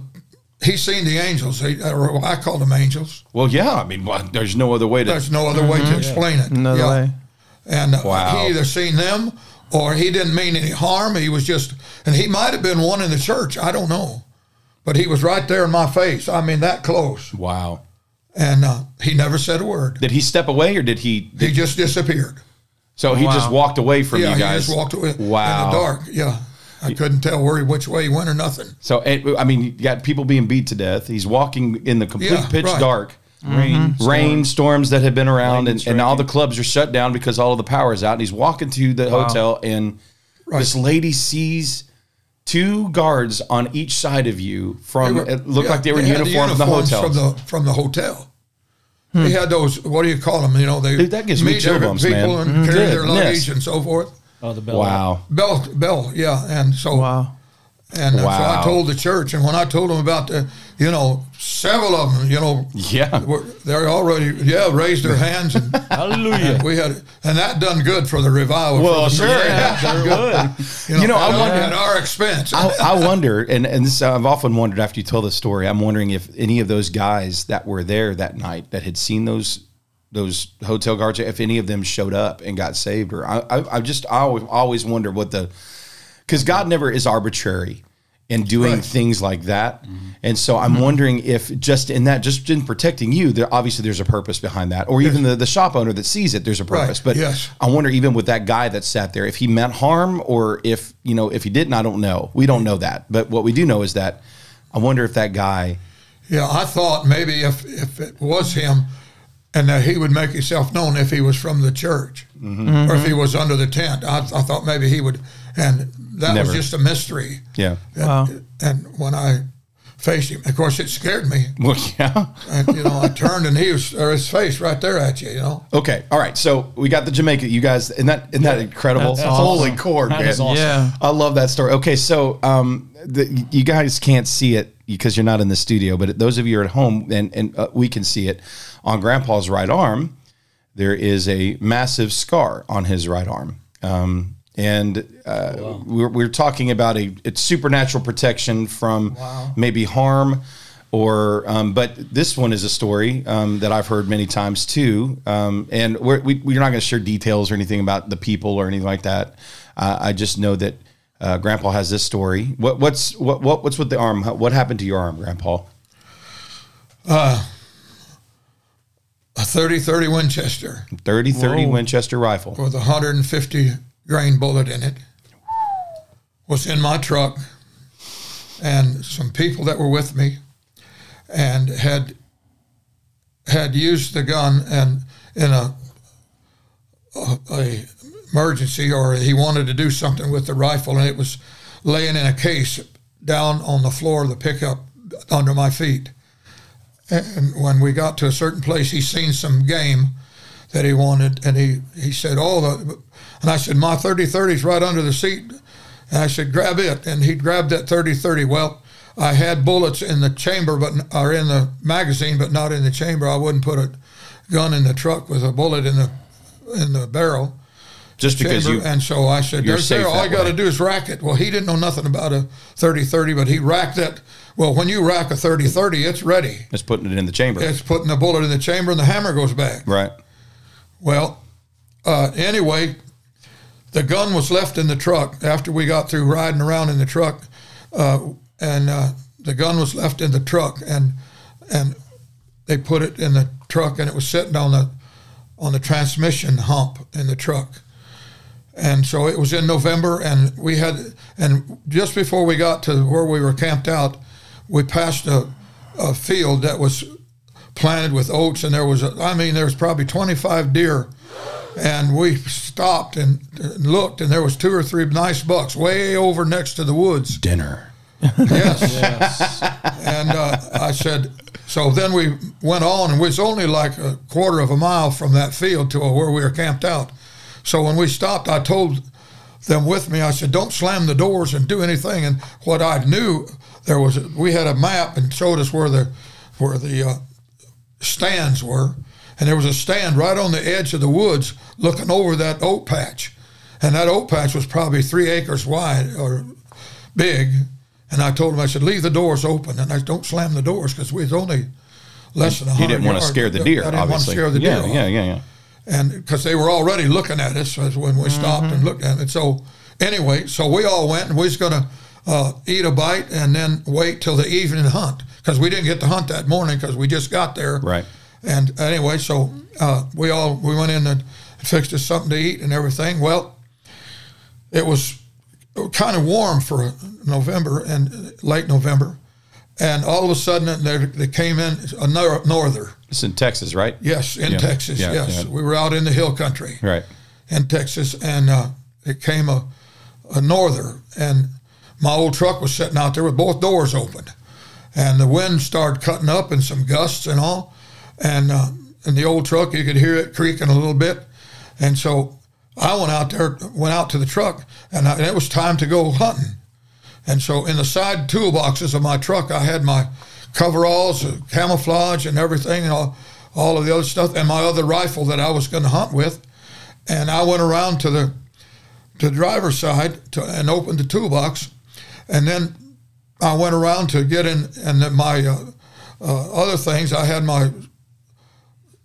S5: he's seen the angels. He, or I call them angels.
S1: well, yeah. I mean, well, there's no other way to.
S5: There's no other way to explain it.
S3: No
S5: Yeah.
S3: way.
S5: And uh,
S1: Wow.
S5: he either seen them or he didn't mean any harm. He was just, and he might have been one in the church. I don't know. But he was right there in my face. I mean, that close.
S1: Wow.
S5: And uh, he never said a word.
S1: Did he step away, or did he?
S5: He just disappeared.
S1: so he just walked away from
S5: yeah,
S1: you guys.
S5: he just walked away
S1: Wow.
S5: in the dark. Yeah. I couldn't tell where he, which way he went or nothing.
S1: So I mean, you got people being beat to death. He's walking in the complete
S5: Yeah,
S1: pitch
S5: right.
S1: dark.
S2: Rain. Mm-hmm.
S1: Rain storms that have been around, and, and all the clubs are shut down because all of the power is out. And he's walking to the hotel, and this lady sees two guards on each side of you from
S5: were-
S1: it looked
S5: yeah,
S1: like they were in
S5: had the
S1: uniform from the hotel.
S5: From the, from the hotel. They had those, what do you call them? You know, they
S1: Dude, that gives me
S5: meet
S1: chill bumps,
S5: people
S1: man.
S5: and carry their
S1: Goodness.
S5: luggage and so forth.
S2: Oh, the bell.
S1: Wow.
S5: Bell, Bell, yeah. And so,
S3: Wow.
S5: And uh, so I told the church, and when I told them about the, you know, several of them, you know,
S1: Yeah.
S5: were, they're already, yeah, raised their hands, and
S2: Hallelujah.
S5: we had, and that done good for the revival.
S1: Well,
S5: the-
S1: sure.
S5: yeah,
S2: Sure would.
S5: You know,
S1: You know, I
S5: at, our-
S1: wonder-
S5: at our expense.
S1: I, I wonder, and and this, I've often wondered after you tell the story. I'm wondering if any of those guys that were there that night that had seen those those hotel guards, if any of them showed up and got saved, or I, I, I just I always, always wonder what the because God never is arbitrary in doing
S5: Right.
S1: things like that, mm-hmm. and so I'm mm-hmm. wondering if just in that, just in protecting you, there obviously there's a purpose behind that, or even the the shop owner that sees it, there's a
S5: Right,
S1: purpose. But
S5: yes.
S1: I wonder even with that guy that sat there, if he meant harm or if you know if he didn't, I don't know. We don't know that, but what we do know is that I wonder if that guy.
S5: Yeah, I thought maybe if, if it was him and that he would make himself known if he was from the church
S1: Mm-hmm.
S5: or if he mm-hmm. was under the tent. I, I thought maybe he would, and that
S1: Never.
S5: was just a mystery.
S1: Yeah.
S5: And,
S3: Wow.
S5: and when I faced him, of course, it scared me.
S1: Well, yeah.
S5: And, you know, I turned and he was, or his face right there at you, you know.
S1: Okay. All right. So we got the Jamaica. You guys, isn't that isn't that incredible?
S3: That's
S1: Holy
S3: awesome.
S1: cord,
S2: That
S1: man!
S2: is awesome.
S3: Yeah.
S1: I love that story. Okay, so um, the, you guys can't see it because you're not in the studio, but those of you are at home, and and uh, we can see it on Grandpa's right arm. There is a massive scar on his right arm, um, and uh, we're, we're talking about a it's supernatural protection from maybe harm. Or, um, but this one is a story um, that I've heard many times too, um, and we're, we, we're not going to share details or anything about the people or anything like that. Uh, I just know that uh, Grandpa has this story. What, what's what, what what's with the arm? What happened to your arm, Grandpa?
S5: A 30 30 Winchester
S1: 30 30
S3: Whoa.
S1: Winchester rifle.
S5: with a 150 grain bullet in it was in my truck and some people that were with me and had had used the gun and in a, a, a emergency or he wanted to do something with the rifle and it was laying in a case down on the floor of the pickup under my feet. And when we got to a certain place he seen some game that he wanted and he, he said oh the, and i said my 30-30 is right under the seat and i said grab it and he grabbed that 30-30 well i had bullets in the chamber but or in the magazine but not in the chamber i wouldn't put a gun in the truck with a bullet in the in the barrel
S1: Just because you
S5: and so I said, "There's there. All I got to do is rack it." Well, he didn't know nothing about a 30-30, but he racked it. Well, when you rack a 30-30, it's ready.
S1: It's putting it in the chamber,
S5: It's putting the bullet in the chamber, and the hammer goes back.
S1: right?
S5: Well, uh, anyway, the gun was left in the truck after we got through riding around in the truck, uh, and uh, the gun was left in the truck, and and they put it in the truck, and it was sitting on the on the transmission hump in the truck. And so it was in November, and we had, and just before we got to where we were camped out, we passed a, a field that was planted with oats, and there was, a, I mean, there was probably 25 deer, and we stopped and, and looked, and there was two or three nice bucks way over next to the woods.
S1: Dinner.
S5: Yes. yes. And uh, I said, so then we went on, and it was only like a quarter of a mile from that field to where we were camped out. So when we stopped, I told them with me, I said, don't slam the doors and do anything. And what I knew, there was, a, we had a map and showed us where the, where the uh, stands were. And there was a stand right on the edge of the woods looking over that oat patch. And that oat patch was probably three acres wide or big. And I told him, I said, leave the doors open. And I said, don't slam the doors because was only less than a
S1: You
S5: hundred
S1: didn't want to scare the deer,
S5: I didn't
S1: obviously.
S5: want to scare the
S1: yeah,
S5: deer. off
S1: yeah, yeah, yeah.
S5: and because they were already looking at us when we stopped and looked at it. So anyway, so we all went and we was gonna uh, eat a bite and then wait till the evening hunt because we didn't get to hunt that morning because we just got there.
S1: Right.
S5: And anyway, so uh, we all we went in and fixed us something to eat and everything. Well, it was kind of warm for November and late November, and all of a sudden there, they came in a nor- norther.
S1: It's in Texas, right?
S5: Yes, in
S1: Yeah,
S5: Texas.
S1: yeah,
S5: yes,
S1: yeah.
S5: we were out in the hill country
S1: Right.
S5: in Texas, and uh, it came a, a norther, and my old truck was sitting out there with both doors open, and the wind started cutting up and some gusts and all, and uh, in the old truck you could hear it creaking a little bit, and so I went out there, went out to the truck, and, I, and it was time to go hunting. And so in the side toolboxes of my truck, I had my coveralls, camouflage, and everything, and all, all of the other stuff, and my other rifle that I was going to hunt with. And I went around to the to the driver's side to, and opened the toolbox, and then I went around to get in, and my uh, uh, other things. I had my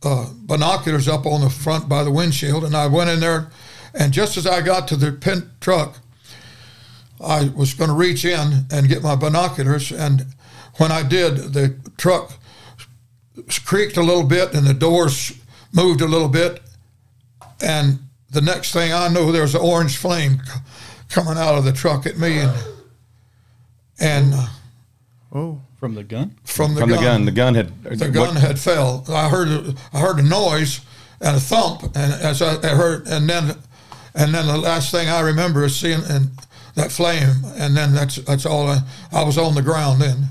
S5: uh, binoculars up on the front by the windshield, and I went in there, and just as I got to the pin truck, I was going to reach in and get my binoculars, and when I did, the truck creaked a little bit, and the doors moved a little bit, and the next thing I knew, there was an orange flame coming out of the truck at me, and and uh,
S3: Oh,
S2: From the gun?
S5: from the
S1: From
S5: gun,
S1: the gun, the gun had
S5: the gun had fell. I heard a- I heard a noise and a thump, and as I, I heard, and then and then the last thing I remember is seeing and that flame, and then that's that's all. I, I was on the ground then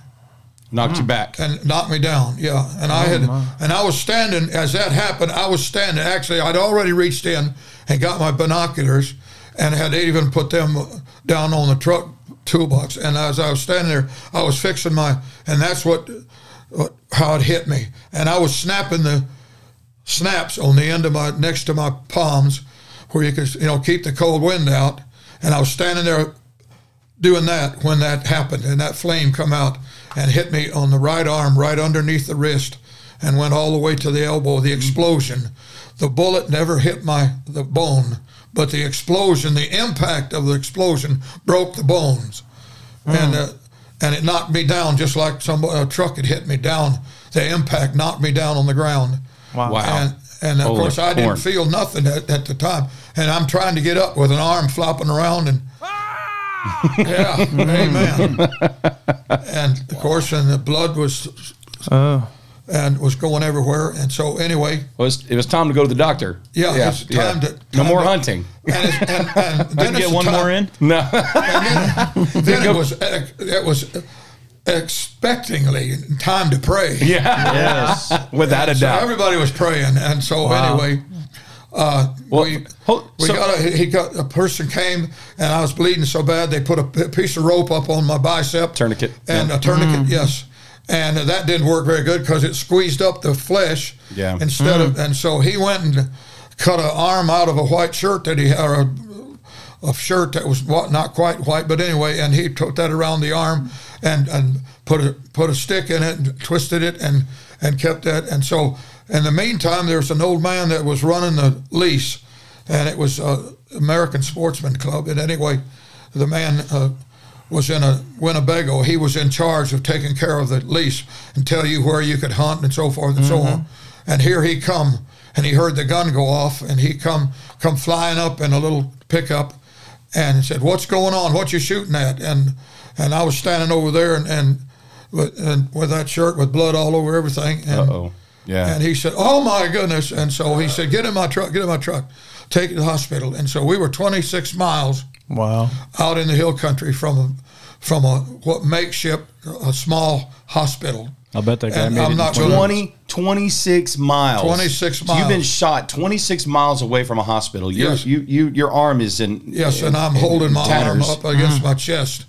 S1: knocked you back.
S5: and knocked me down. Yeah, and I had and I was standing as that happened. I was standing. Actually, I'd already reached in and got my binoculars, and had even put them down on the truck toolbox. And as I was standing there, I was fixing my, and that's what, what how it hit me. And I was snapping the snaps on the end of my next to my palms, where you could you know keep the cold wind out. And I was standing there doing that when that happened and that flame come out and hit me on the right arm right underneath the wrist and went all the way to the elbow the mm-hmm. explosion the bullet never hit my the bone but the explosion the impact of the explosion broke the bones and uh, and it knocked me down just like some a truck had hit me down the impact knocked me down on the ground
S3: wow.
S1: Wow.
S5: and and of
S1: Holy
S5: course I
S1: corn.
S5: didn't feel nothing at, at the time. And I'm trying to get up with an arm flopping around and yeah, amen. and of course, and the blood was
S3: Oh,
S5: and was going everywhere. And so anyway,
S1: It was, it was time to go to the doctor.
S5: Yeah, it's time to-
S1: no more
S5: to-
S1: hunting.
S5: and, it's, and, and then
S2: Get one
S5: time-
S2: more in?
S1: No.
S5: Then it was it was expectingly time to pray.
S1: yeah.
S2: Yes.
S1: Without a
S5: So
S1: doubt.
S5: everybody was praying, and so
S3: Wow.
S5: anyway, uh,
S1: Well,
S5: we,
S1: hold-
S5: we
S1: so-
S5: got a, he got a person came and I was bleeding so bad they put a piece of rope up on my bicep
S1: Tourniquet,
S5: and
S1: yeah.
S5: a tourniquet yes and that didn't work very good because it squeezed up the flesh
S1: Yeah.
S5: instead of and so he went and cut an arm out of a white shirt that he had or a, a shirt that was what not quite white but anyway and he took that around the arm and and put a put a stick in it and twisted it and and kept that. And so in the meantime there was an old man that was running the lease and it was uh, American Sportsman Club. And anyway the man uh, was in a Winnebago he was in charge of taking care of the lease and tell you where you could hunt and so forth and so mm-hmm. on and here he come and he heard the gun go off and he come come flying up in a little pickup and said, "What's going on? What you shooting at?" And and I was standing over there and and with, and with that shirt with blood all over everything. And,
S1: Uh-oh. Yeah.
S5: And he said, "Oh my goodness!" And so he said, "Get in my truck. Get in my truck. Take it to the hospital." And so we were 26 miles
S3: wow.
S5: out in the hill country from a, from a what makeshift a small hospital.
S2: I'll bet that guy
S5: And
S2: made
S5: I'm
S2: it.
S5: not
S2: in
S5: gonna-
S1: 20, 26 miles.
S5: 26
S1: So you've been shot 26 miles away from a hospital. Your,
S5: Yes.
S1: you, you, your arm is in.
S5: Yes,
S1: in-
S5: and I'm holding my
S1: tatters.
S5: arm up against mm. my chest,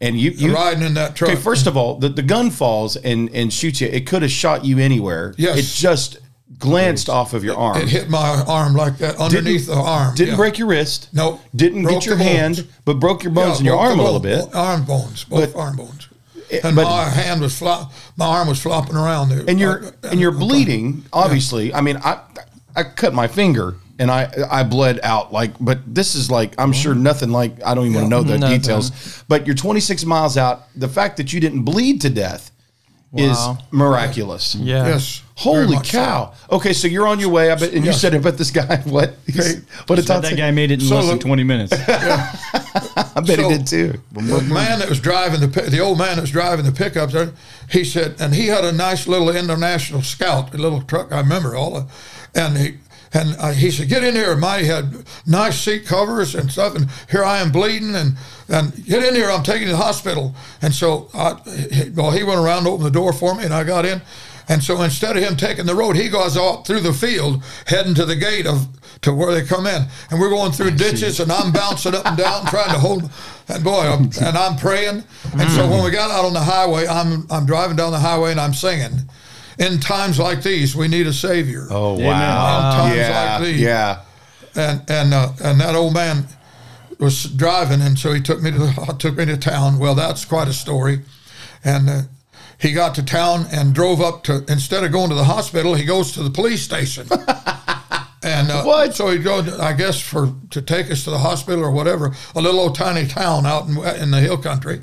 S1: And you, you
S5: riding in that truck.
S1: Okay, first of all, the, the gun falls and, and shoots you. It could have shot you anywhere.
S5: Yes.
S1: It just glanced off of your arm.
S5: it hit my arm like that underneath the arm.
S1: Didn't
S5: yeah.
S1: break your wrist.
S5: Nope.
S1: Didn't
S5: Broke
S1: get your hand, but broke your bones
S5: Yeah,
S1: in your arm a little bit.
S5: Arm bones, both
S1: But-
S5: arm bones.
S1: It-
S5: And
S1: but-
S5: my hand was flop, my arm was flopping around there.
S1: and you're
S5: Uh,
S1: and you're bleeding. Obviously, I mean, I I cut my finger and I I bled out like, but this is like I'm sure nothing like I don't even want to know the
S3: Nothing.
S1: details. But you're 26 miles out. The fact that you didn't bleed to death is miraculous.
S3: Yeah.
S5: Yes.
S1: Holy
S5: much so.
S1: cow! Okay, so you're on your way. I bet, and you said it. But this guy, what? He's- What did
S2: Bet that guy made it in
S5: So
S2: less than 20 minutes.
S1: I bet
S5: So-
S1: he did too.
S5: The man that was driving the pi- the old man that was driving the pickup there, he said, and he had a nice little international scout, a little truck. I remember all of, and he and uh, he said, "Get in here." My he had nice seat covers and stuff, and here I am bleeding, and and get in here. I'm taking you to the hospital. And so, I, he, well, he went around, opened the door for me, and I got in, And so instead of him taking the road, he goes out through the field, heading to the gate of to where they come in. And we're going through ditches, and I'm bouncing up and down, trying to hold. And boy, I'm, and I'm praying. And so when we got out on the highway, I'm I'm driving down the highway and I'm singing. In times like these, we need a savior.
S1: Oh
S5: In
S1: wow!
S5: times
S1: Yeah,
S5: like these,
S1: yeah.
S5: and and uh, and that old man was driving, and so he took me to the, took me to town. Well, that's quite a story. And uh, he got to town and drove up to instead of going to the hospital, he goes to the police station. and uh,
S1: What?
S5: So he goes, I guess, for to take us to the hospital or whatever, a little old tiny town out in, in the hill country.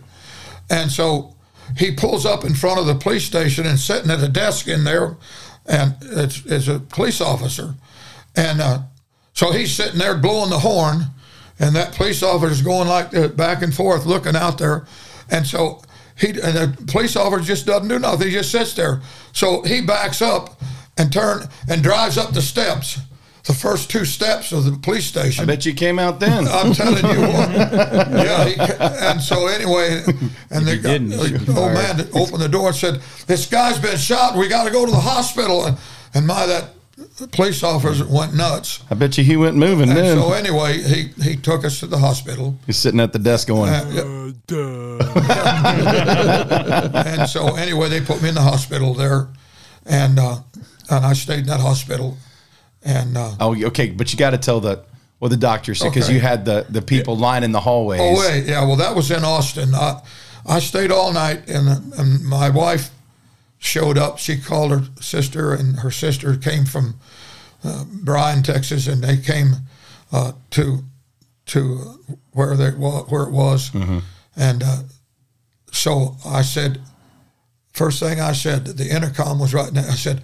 S5: And so he pulls up in front of the police station and sitting at a desk in there, and it's, it's a police officer. And uh, so he's sitting there blowing the horn, and that police officer's going like that, back and forth, looking out there. And so he and the police officer just doesn't do nothing; he just sits there. So he backs up and turn and drives up the steps, the first two steps of the police station.
S1: I bet you came out then.
S5: I'm telling you what. yeah. He, and so anyway, and the,
S2: didn't, you should
S5: the old man opened the door and said, "This guy's been shot. We got to go to the hospital." And, and my that police officer went nuts.
S1: I bet you he went moving
S5: And
S1: then.
S5: so anyway, he he took us to the hospital.
S1: He's sitting at the desk going,
S5: Uh, and so anyway, they put me in the hospital there, and uh, and I stayed in that hospital, and. Uh,
S1: "Oh, okay." But you got to tell the what the doctor said because
S5: Okay.
S1: you had the the people lining the hallways.
S5: Oh wait, yeah. Well, that was in Austin. I, I stayed all night, and, and my wife showed up. She called her sister, and her sister came from uh, Bryan, Texas, and they came uh, to to where they where it was, and uh, so I said, first thing I said, the intercom was right now. I said,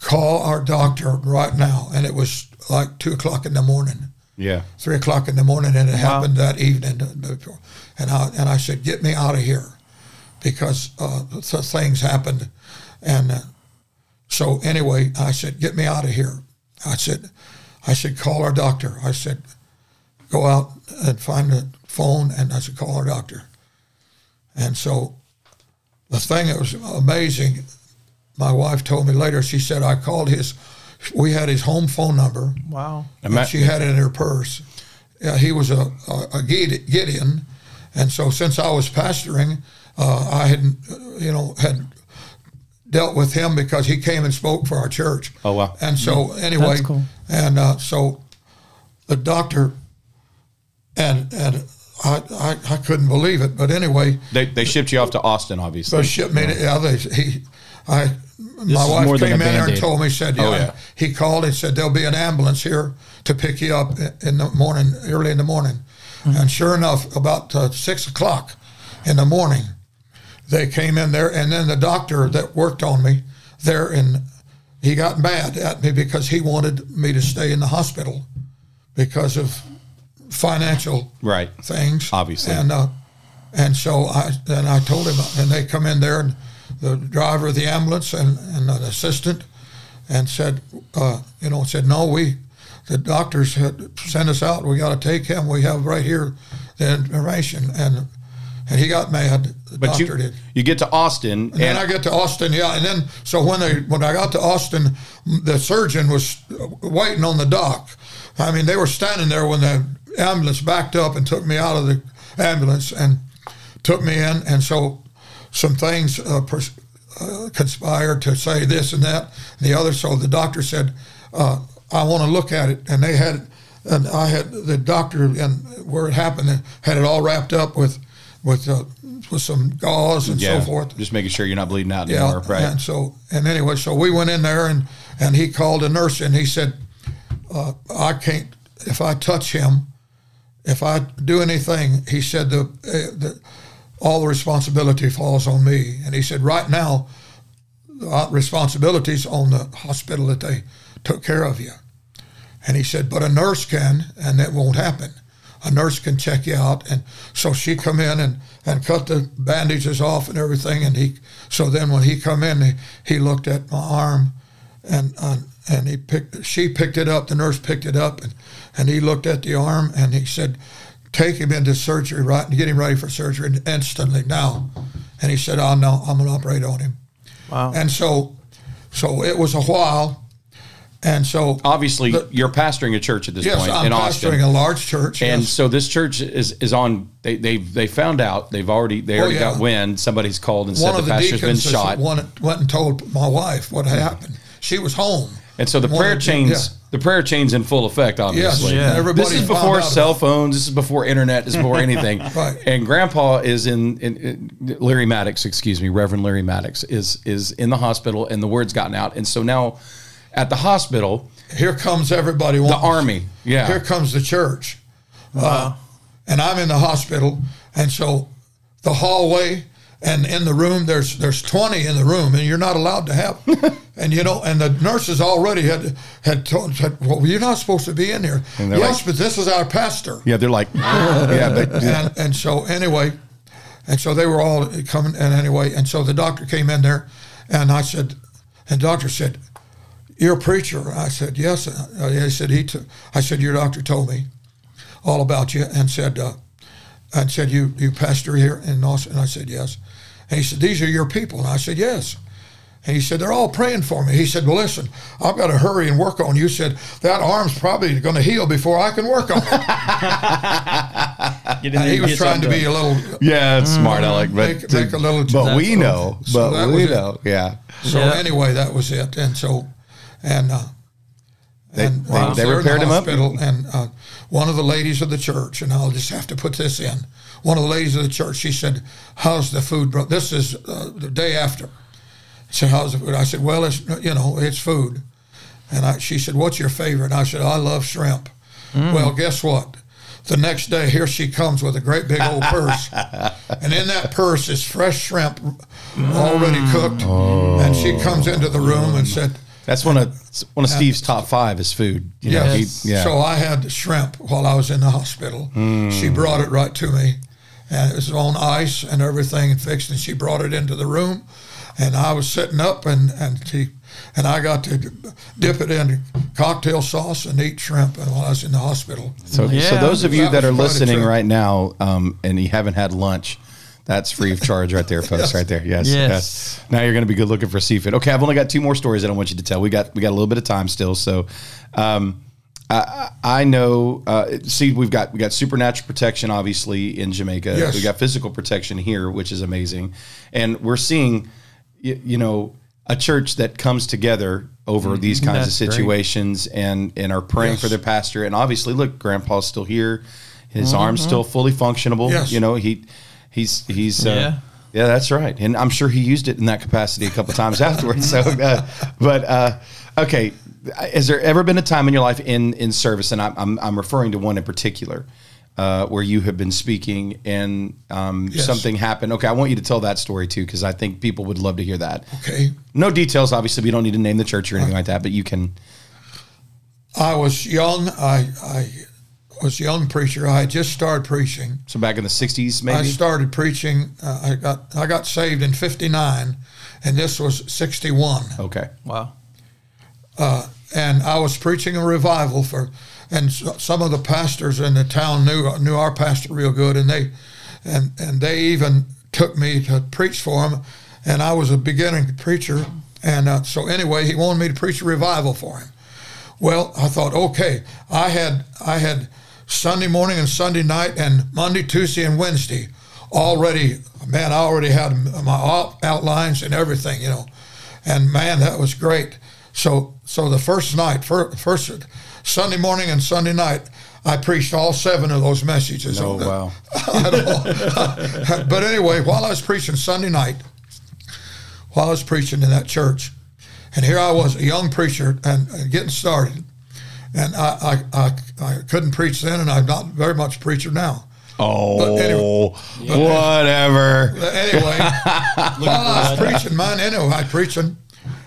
S5: call our doctor right now, and it was like two o'clock in the morning
S1: Yeah.
S5: three o'clock in the morning, and it happened that evening. And I and I said, "Get me out of here," because uh, th- things happened. And uh, so anyway, I said, "Get me out of here." I said, "I said call our doctor." I said, "Go out and find the phone," and I said, "Call our doctor." And so the thing that was amazing, my wife told me later. She said I called his. We had his home phone number.
S3: Wow.
S1: Ima-
S5: And she had it in her purse. Yeah, he was a, a, a Gideon, and so since I was pastoring, uh, I had, you know, had dealt with him because he came and spoke for our church.
S1: Oh, wow.
S5: And so anyway,
S3: That's cool.
S5: and uh, so the doctor, and and I, I I couldn't believe it, but anyway,
S1: They they shipped you off to Austin,
S5: so
S1: obviously.
S5: ship me. to- Yeah, they, he, I, my
S2: is
S5: wife came in there and told me, said, yeah,
S1: Oh, yeah.
S5: he called and said there'll be an ambulance here to pick you up in the morning, early in the morning. And sure enough, about uh, six o'clock in the morning, they came in there, and then the doctor that worked on me there, and he got mad at me because he wanted me to stay in the hospital because of financial
S1: Right.
S5: things,
S1: Obviously.
S5: And uh, and so I and I told him, and they come in there, and the driver of the ambulance and, and an assistant, and said, uh, you know, said no, we, the doctors had sent us out. We got to take him. We have right here the information, and and he got mad. The
S1: But
S5: doctor
S1: you
S5: did.
S1: you get to Austin
S5: And then I get to Austin, yeah, and then so when they when I got to Austin, the surgeon was waiting on the dock. I mean, they were standing there when the ambulance backed up and took me out of the ambulance and took me in, and so some things uh, pers- uh, conspired to say this and that and the other. So the doctor said, uh, "I want to look at it," and they had, and I had the doctor and where it happened had it all wrapped up with with uh, with some gauze and
S1: yeah,
S5: so forth.
S1: just making sure you're not bleeding out
S5: Yeah,
S1: anymore. Right.
S5: And so, and anyway, so we went in there, and and he called a nurse, and he said, uh, "I can't. If I touch him, if I do anything, he said the, uh, the all the responsibility falls on me." And he said, "Right now, the responsibility's on the hospital that they took care of you." And he said, "But a nurse can, and that won't happen." a nurse can check you out. And so she come in and, and cut the bandages off and everything. And he, so then when he come in, he, he looked at my arm and, uh, and he picked, she picked it up, the nurse picked it up and, and he looked at the arm and he said, take him into surgery right and get him ready for surgery instantly now. And he said, oh no, I'm going to operate on him.
S3: Wow.
S5: And so so it was a while, and so
S1: Obviously,
S5: The-
S1: you're pastoring a church at this
S5: yes,
S1: point
S5: I'm
S1: in
S5: pastoring a large church.
S1: And
S5: yes.
S1: so this church is is on. They they they found out. They've already they oh, already
S5: Oh, yeah.
S1: got wind. Somebody's called and
S5: one
S1: said the pastor's been
S5: deacons is the
S1: shot.
S5: one went and told my wife what had happened. She was home.
S1: And so the
S5: One
S1: prayer chains. The prayer chains in full effect. Obviously,
S5: Yes,
S3: Yeah.
S5: everybody
S1: this is before cell phones. This is before internet. This is before anything.
S5: Right.
S1: And Grandpa is in, in, in Larry Maddux. Excuse me, Reverend Larry Maddux is is in the hospital, and the word's gotten out. And so now, at the hospital.
S5: Here comes everybody.
S1: the army. Yeah.
S5: Here comes the church. Uh, and I'm in the hospital, and so the hallway and in the room there's there's 20 in the room, and you're not allowed to have. and you know, and the nurses already had had told said, "Well, you're not supposed to be in here."
S1: And
S5: Yes,
S1: like-
S5: but this is our pastor.
S1: yeah, they're like, yeah, but
S5: and, and so anyway, and so they were all coming. And anyway, and so the doctor came in there, and I said, and the doctor said, "You're a preacher." I said, "Yes." Uh, he said, "He." T-. I said, "Your doctor told me all about you," and said, uh, "and said you you pastor here in Austin." And I said, "Yes." And he said, "These are your people." And I said, "Yes." And he said, They're all praying for me. He said, Well, listen, I've got to hurry and work on you. He said, That arm's probably going to heal before I can work on it. And he was trying to be a little
S1: yeah, it's smart, Alec. But
S5: Make- make a little-
S1: but we know,
S5: so
S1: but we
S5: was it.
S1: know, yeah.
S5: So
S3: Yeah.
S5: anyway, that was it. And so, and uh,
S1: They-
S5: and
S1: they- they repaired
S5: the
S1: him up?
S5: and uh, one of the ladies of the church, and I'll just have to put this in. One of the ladies of the church, she said, "How's the food, bro?" This is uh, the day after. She said, "How's the food?" I said, "Well, it's you know, it's food." And I, she said, "What's your favorite?" I said, "I love shrimp." Well, guess what? The next day, here she comes with a great big old purse, and in that purse is fresh shrimp, already cooked. And she comes into the room and said,
S1: That's one of one of Steve's top five is food. You know,
S5: Yes.
S1: he- yeah.
S5: So I had shrimp while I was in the hospital. She brought it right to me, and it was on ice and everything and fixed. And she brought it into the room, and I was sitting up, and and she and I got to dip it in cocktail sauce and eat shrimp while I was in the hospital.
S1: So, so those of you
S5: That
S1: that are
S5: was quite a
S1: listening right now, um, and you haven't had lunch, that's free of charge right there, folks.
S5: Yes.
S1: Right there. Yes,
S3: Yes.
S1: Now you're going to be good looking for seafood. Okay, I've only got two more stories that I want you to tell. We got we got a little bit of time still, so. Um, I, I know. Uh, see, we've got we got supernatural protection, obviously in Jamaica.
S5: Yes.
S1: We got physical protection here, which is amazing, and we're seeing, you, you know, a church that comes together over these kinds of
S3: That's great.
S1: situations and and are praying
S5: Yes.
S1: for their pastor. And obviously, look, Grandpa's still here. His arm's still fully functionable.
S5: Yes.
S1: You know, he he's he's uh,
S3: Yeah.
S1: yeah. that's right. And I'm sure he used it in that capacity a couple times afterwards. So, uh, but uh, okay, has there ever been a time in your life in in service, and I'm I'm, I'm referring to one in particular. Uh, where you have been speaking and um,
S5: Yes.
S1: something happened. Okay, I want you to tell that story too, because I think people would love to hear that.
S5: Okay.
S1: No details, obviously. We don't need to name the church or anything like that, but you can.
S5: I was young. I I was a young preacher. I had just started preaching.
S1: So back in the '60s, maybe I
S5: started preaching. Uh, I got I got saved in '59, and this was '61.
S1: okay.
S3: Wow.
S5: and I was preaching a revival for, and s- some of the pastors in the town knew knew our pastor real good, and they, and and they even took me to preach for him, and I was a beginning preacher, and uh, so anyway, he wanted me to preach a revival for him. Well, I thought, okay, I had I had Sunday morning and Sunday night and Monday, Tuesday, and Wednesday already. Man, I already had my outlines and everything, you know, and man, that was great. So, so the first night, fir- first Sunday morning and Sunday night, I preached all seven of those messages.
S1: Oh wow.
S5: But anyway, while I was preaching Sunday night, while I was preaching in that church, and here I was, a young preacher, and, and getting started, and I, I, I, I couldn't preach then, and I'm not very much a preacher now.
S1: Oh,
S5: anyway-
S1: whatever.
S5: Anyway, while I was preaching, mine anyway, I preaching,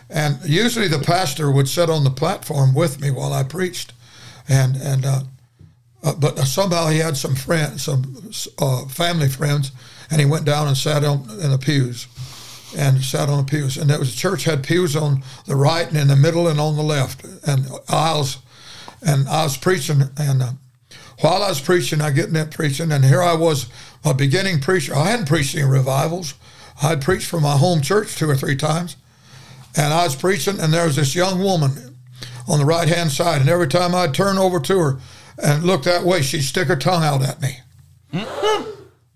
S5: and usually the pastor would sit on the platform with me while I preached, and and uh, uh, but somehow he had some friends, some uh, family friends, and he went down and sat on in the pews, and sat on the pews, and there was the church had pews on the right and in the middle and on the left, and aisles, and I was preaching, and uh, while I was preaching, I get in that preaching, and here I was, a beginning preacher. I hadn't preached any revivals. I'd preached from my home church two or three times, and I was preaching, and there was this young woman on the right hand side, and every time I'd turn over to her and look that way, she'd stick her tongue out at me.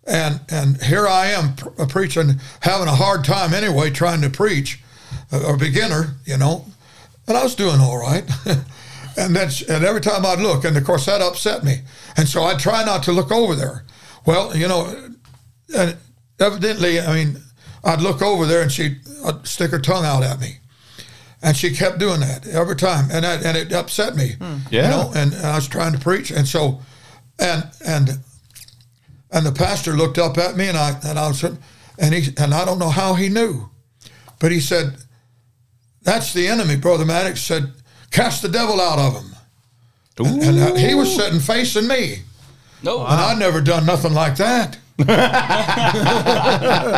S5: and and here I am pr- uh, preaching, having a hard time anyway, trying to preach, a, a beginner, you know, and I was doing all right. and then and every time I'd look, and of course that upset me, and so I'd try not to look over there. Well, you know, and evidently, I mean, I'd look over there and she'd I'd stick her tongue out at me. And she kept doing that every time, and that, and it upset me. Hmm.
S1: Yeah.
S5: You know, and, and I was trying to preach, and so, and and and the pastor looked up at me, and I and I was, and he and I don't know how he knew, but he said, "That's the enemy." Brother Maddux said, "Cast the devil out of him." And, and he was sitting facing me,
S2: No,
S5: and I'd never done nothing like that.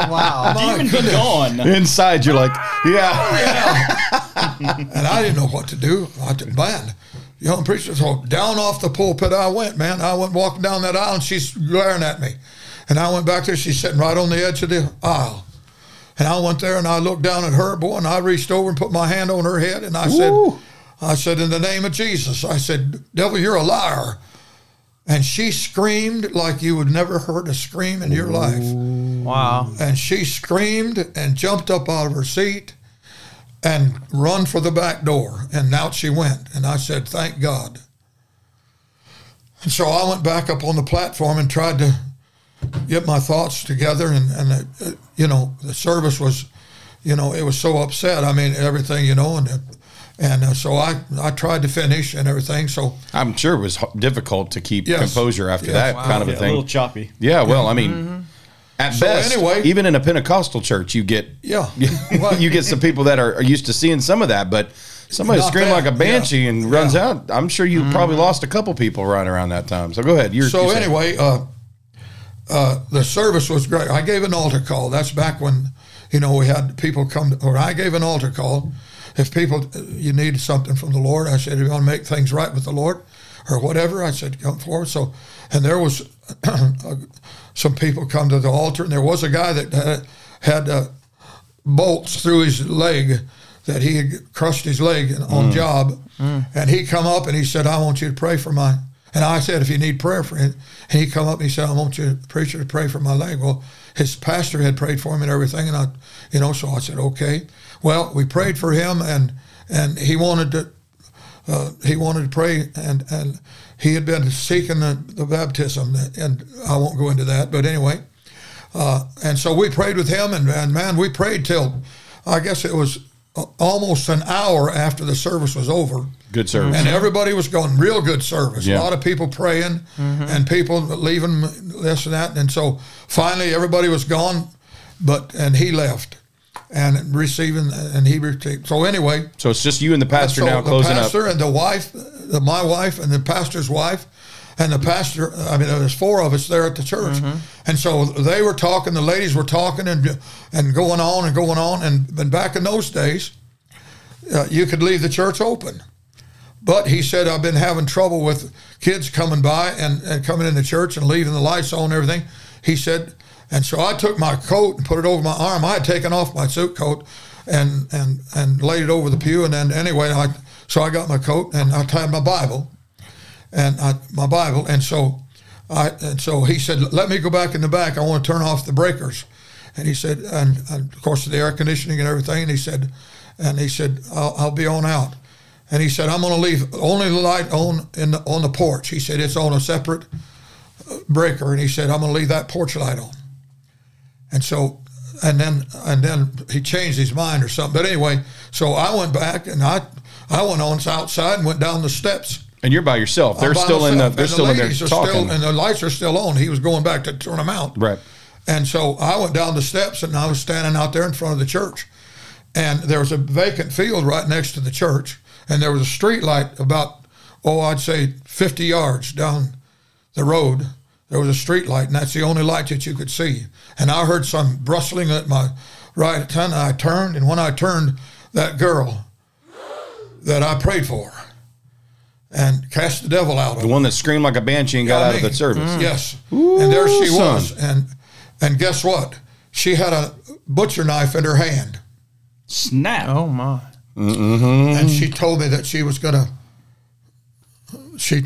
S3: Wow.
S2: demon be gone.
S1: Inside, you're like, yeah.
S5: and I didn't know what to do. I did, man, young preacher. So down off the pulpit I went, man. I went walking down that aisle, and she's glaring at me. And I went back there. She's sitting right on the edge of the aisle. And I went there and I looked down at her, boy, and I reached over and put my hand on her head, and I said,
S1: Ooh.
S5: I said, in the name of Jesus, I said, devil, you're a liar. And she screamed like you would never heard a scream in your life.
S3: Wow.
S5: And she screamed and jumped up out of her seat and run for the back door. And out she went. And I said, Thank God. And so I went back up on the platform and tried to get my thoughts together. And, and uh, you know, the service was, you know, it was so upset. I mean, everything, you know, and and uh, so I, I tried to finish and everything. So
S1: I'm sure it was difficult to keep
S5: Yes.
S1: composure after
S5: Yes.
S1: that
S5: Wow.
S1: kind of
S2: Yeah,
S1: a thing.
S2: a little choppy.
S1: Yeah, well, I mean, at
S5: So
S1: best,
S5: anyway-
S1: even in a Pentecostal church, you get
S5: Yeah.
S1: you get some people that are, are used to seeing some of that, but somebody
S5: Not
S1: scream like a banshee
S5: yeah.
S1: and runs
S5: Yeah.
S1: out. I'm sure you probably lost a couple people right around that time. So go ahead. You're,
S5: so
S1: you said-
S5: anyway, uh, uh, the service was great. I gave an altar call. That's back when, you know, we had people come, to, or I gave an altar call. If people, you need something from the Lord, I said, if you want to make things right with the Lord or whatever, I said, come forward. So, and there was some people come to the altar, and there was a guy that had, had uh, bolts through his leg that he had crushed his leg on job. And he come up and he said i want you to pray for my and i said if you need prayer for him and he come up and he said i want you preacher to pray for my leg. Well his pastor had prayed for him and everything and i you know so i said okay well we prayed for him and and he wanted to uh, he wanted to pray and and he had been seeking the, the baptism and i won't go into that but anyway uh, and so we prayed with him, and, and man, we prayed till I guess it was almost an hour after the service was over.
S1: good service.
S5: And everybody was going real good service.
S1: Yeah.
S5: A lot of people praying and people leaving this and that. And so finally everybody was gone, but and he left and receiving and he received. So anyway,
S1: so it's just you and the pastor
S5: so
S1: now
S5: the
S1: closing
S5: pastor
S1: up.
S5: and the wife, the, my wife and the pastor's wife, and the pastor. I mean, there's four of us there at the church,
S1: Mm-hmm.
S5: and so they were talking. The ladies were talking and and going on and going on. And, and back in those days, uh, you could leave the church open. But he said, I've been having trouble with kids coming by and, and coming in the church and leaving the lights on and everything. He said, and so I took my coat and put it over my arm. I had taken off my suit coat and, and, and laid it over the pew. And then anyway, I, so I got my coat and I tied my Bible and I, my Bible. And so I, and so he said, let me go back in the back. I want to turn off the breakers. And he said, and, and of course the air conditioning and everything. And he said, and he said, I'll, I'll be on out. And he said, I'm going to leave only the light on in the, on the porch. He said, it's on a separate uh, breaker. And he said, I'm going to leave that porch light on. And so, and then, and then he changed his mind or something. But anyway, so I went back and I, I went on outside and went down the steps.
S1: And you're by yourself. They're
S5: by
S1: still in the. They're
S5: and
S1: still in there talking.
S5: Still, and the lights are still on. He was going back to turn them out.
S1: right.
S5: And so I went down the steps and I was standing out there in front of the church. And there was a vacant field right next to the church. And there was a street light about, oh, I'd say 50 yards down the road. There was a street light, and that's the only light that you could see. And I heard some rustling at my right hand. I turned, and when I turned, that girl that I prayed for and cast the devil out of
S1: The one that screamed like a banshee and got
S5: I
S1: out of the service. Mm.
S5: Yes. and there she
S1: son.
S5: was. And and guess what? She had a butcher knife in her hand.
S2: Snap.
S3: Oh my. Mm-hmm.
S5: and she told me that she was gonna. She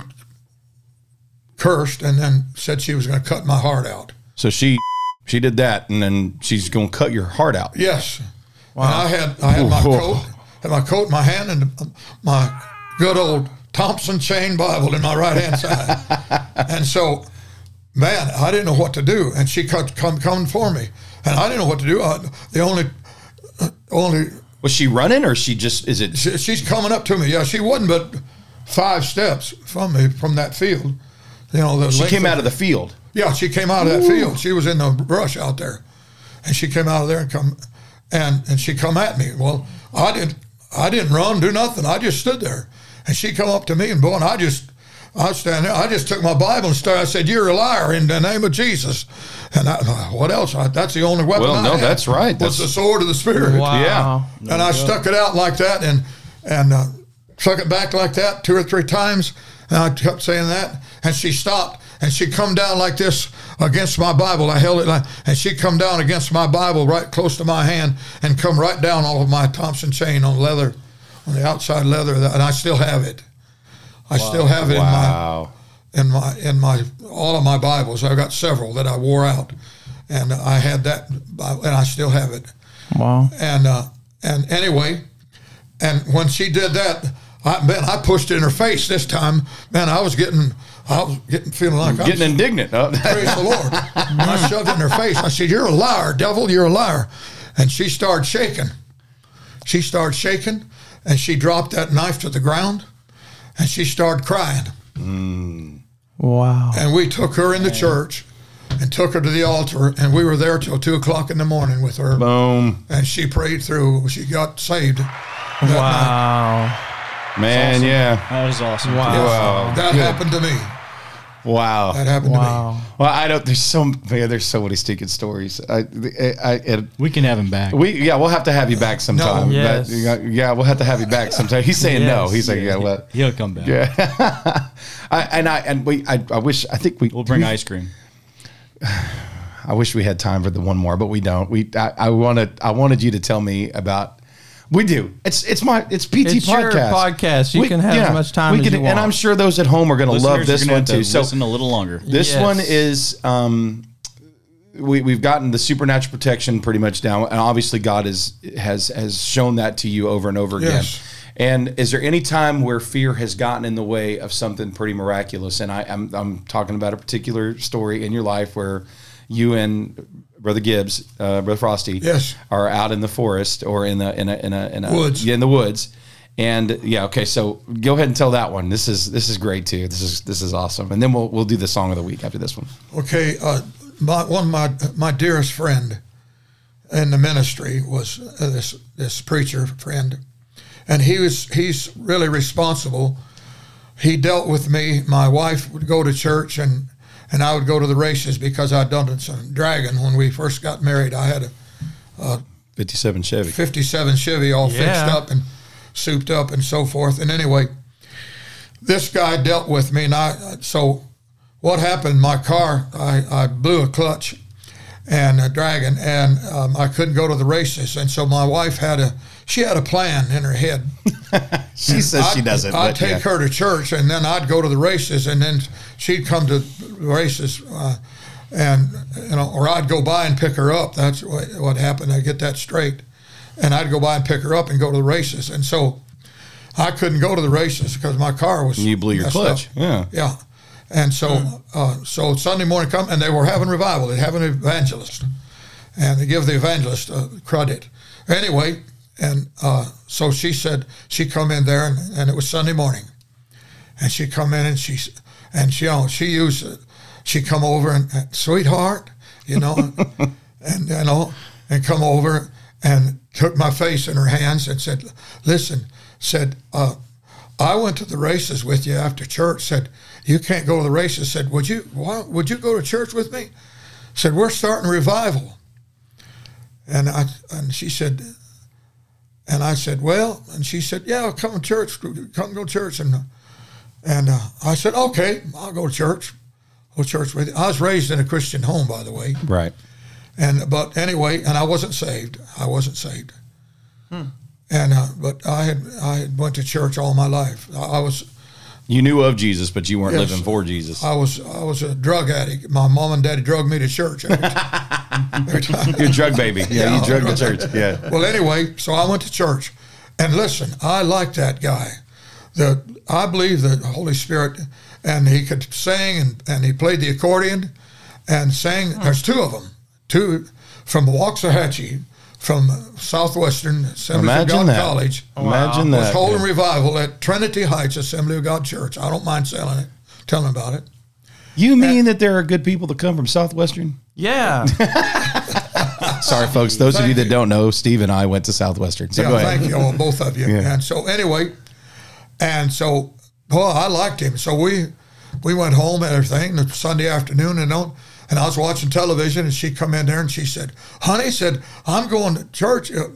S5: cursed and then said she was gonna cut my heart out.
S1: So she she did that, and then she's going to cut your heart out.
S5: Yes. And I had I had my
S1: Whoa.
S5: coat, had my coat in my hand, and my good old Thompson chain Bible in my right hand side. and so, man, I didn't know what to do, and she cut come coming for me, and I didn't know what to do. I, the only uh, only
S1: Was she running, or she just is it?
S5: she, she's coming up to me. Yeah, she wasn't but five steps from me from that field. You know, the
S1: She
S5: length
S1: came out of the field.
S5: yeah, she came out of that field. She was in the brush out there, and she came out of there and come, and and she come at me. Well, I didn't I didn't run, do nothing. I just stood there, and she come up to me and boy, and I just I was standing there. I just took my Bible and started. I said, "You're a liar in the name of Jesus." And I, what else? I, that's the only weapon.
S1: Well,
S5: I
S1: no,
S5: had,
S1: that's right. That's-
S5: the sword of the spirit.
S3: Wow.
S1: Yeah.
S5: And I stuck it out like that and and uh, stuck it back like that two or three times. And I kept saying that. And she stopped and she come down like this against my Bible. I held it like, and she come down against my Bible right close to my hand and come right down all of my Thompson chain on leather, on the outside leather. And I still have it. I still have it
S1: Wow.
S5: in my in my all of my Bibles. I've got several that I wore out, and I had that, and I still have it
S3: Wow.
S5: and uh, and anyway, and when she did that, I, man, I pushed it in her face this time. Man, I was getting, I was getting feeling like I was,
S1: Getting indignant. Oh,
S5: praise the Lord. And I shoved it in her face. I said, "You're a liar, devil! You're a liar!" And she started shaking. She started shaking, and she dropped that knife to the ground, and she started crying. Hmm.
S3: Wow.
S5: And we took her in the church, and took her to the altar, and we were there till two o'clock in the morning with her.
S1: Boom.
S5: and she prayed through. She got saved. that night.
S3: Wow.
S1: Man, yeah.
S2: That was awesome.
S3: Wow.
S1: Wow.
S5: That
S1: Good.
S5: happened to me.
S1: Wow.
S5: That happened
S3: Wow. To me.
S1: Well, I don't. There's so man, there's so many stinking stories. I, I, I it,
S2: We can have him back.
S1: we yeah, we'll have to have you back sometime.
S5: No.
S3: Yes.
S1: But, yeah, yeah, we'll have to have you back sometime. He's saying no.
S3: Yes.
S1: He's like, yeah, well,
S2: He'll come back.
S1: yeah. I, and I and we I, I wish I think we
S2: We'll bring
S1: we-
S2: ice cream.
S1: I wish we had time for the one more, but we don't. We I, I wanted I wanted you to tell me about. We do. It's it's my it's PT
S3: It's your
S1: podcast.
S3: podcast. You can have as much time as you want. And.
S1: I'm sure those at home are going to love this one
S2: have to
S1: too. So
S2: listen a little longer.
S1: This
S3: Yes.
S1: one is um, we we've gotten the supernatural protection pretty much down, and obviously God is has has shown that to you over and over again. And is there any time where fear has gotten in the way of something pretty miraculous? And I, I'm I'm talking about a particular story in your life where you and Brother Gibbs, uh, Brother Frosty,
S5: Yes.
S1: are out in the forest or in a in a in a, in a
S5: Woods.
S1: yeah, in the woods. And yeah, okay. So go ahead and tell that one. This is this is great too. This is this is awesome. And then we'll we'll do the song of the week after this one.
S5: Okay, uh, my, one of my my dearest friend in the ministry was uh, this this preacher friend, and he was he's really responsible. He dealt with me. My wife would go to church, and and I would go to the races because I'd done some dragon when we first got married. I had a
S1: 57 Chevy.
S5: 57 Chevy all fixed up and souped up and so forth. And anyway, this guy dealt with me. And I, so what happened, my car, I, I blew a clutch and a dragon and um, I couldn't go to the races. And so my wife had a, she had a plan in her head.
S1: She says she
S5: I'd-
S1: doesn't.
S5: I'd take
S1: yeah.
S5: her to church, and then I'd go to the races, and then she'd come to the races, uh, and you know, or I'd go by and pick her up. That's what, what happened. I get that straight, and I'd go by and pick her up and go to the races, and so I couldn't go to the races because my car was
S1: You blew your clutch.
S5: up.
S1: Yeah.
S5: Yeah. And so, uh, so Sunday morning come, and they were having revival. They have an evangelist, and they give the evangelist uh, credit. Anyway, and uh, so she said she come in there, and, and it was Sunday morning, and she come in and she and she know, she used it. she come over and, and sweetheart, you know, and you know, and come over and took my face in her hands and said, listen, said. Uh, I went to the races with you after church. Said you can't go to the races. Said would you? Why, would you go to church with me? Said we're starting revival. And I and she said, and I said, well, and she said, yeah, I'll come to church. Come go to church. And and uh, I said, okay, I'll go to church. Go to church with you. I was raised in a Christian home, by the way.
S1: Right.
S5: And but anyway, and I wasn't saved. I wasn't saved. Hmm. And uh, but I had I had went to church all my life. I, I was
S1: You knew of Jesus, but you weren't
S5: Yes.
S1: living for Jesus.
S5: I was I was a drug addict. My mom and daddy drugged me to church every time. every time.
S1: You're a drug baby. Yeah,
S5: Yeah,
S1: you drug the
S5: drug-
S1: church. Yeah.
S5: Well, anyway, so I went to church, and listen, I liked that guy. The I believe the Holy Spirit, and he could sing, and, and he played the accordion, and sang. There's two of them, two from Waxahachie, from Southwestern Assembly of God
S1: that.
S5: College.
S1: Oh, Imagine
S5: Was
S1: that.
S5: holding revival at Trinity Heights Assembly of God Church. I don't mind selling it, telling about it.
S1: You mean that there are good people that come from Southwestern?
S3: Yeah.
S1: Sorry, folks. Those of you that
S5: you.
S1: don't know, Steve and I went to Southwestern. So
S5: yeah,
S1: go ahead.
S5: thank you, all, both of you.
S1: Yeah.
S5: And so anyway, and so well, I liked him. So we we went home and everything the Sunday afternoon, and on, and I was watching television, and she come in there and she said, "Honey," said, "I'm going to church." uh,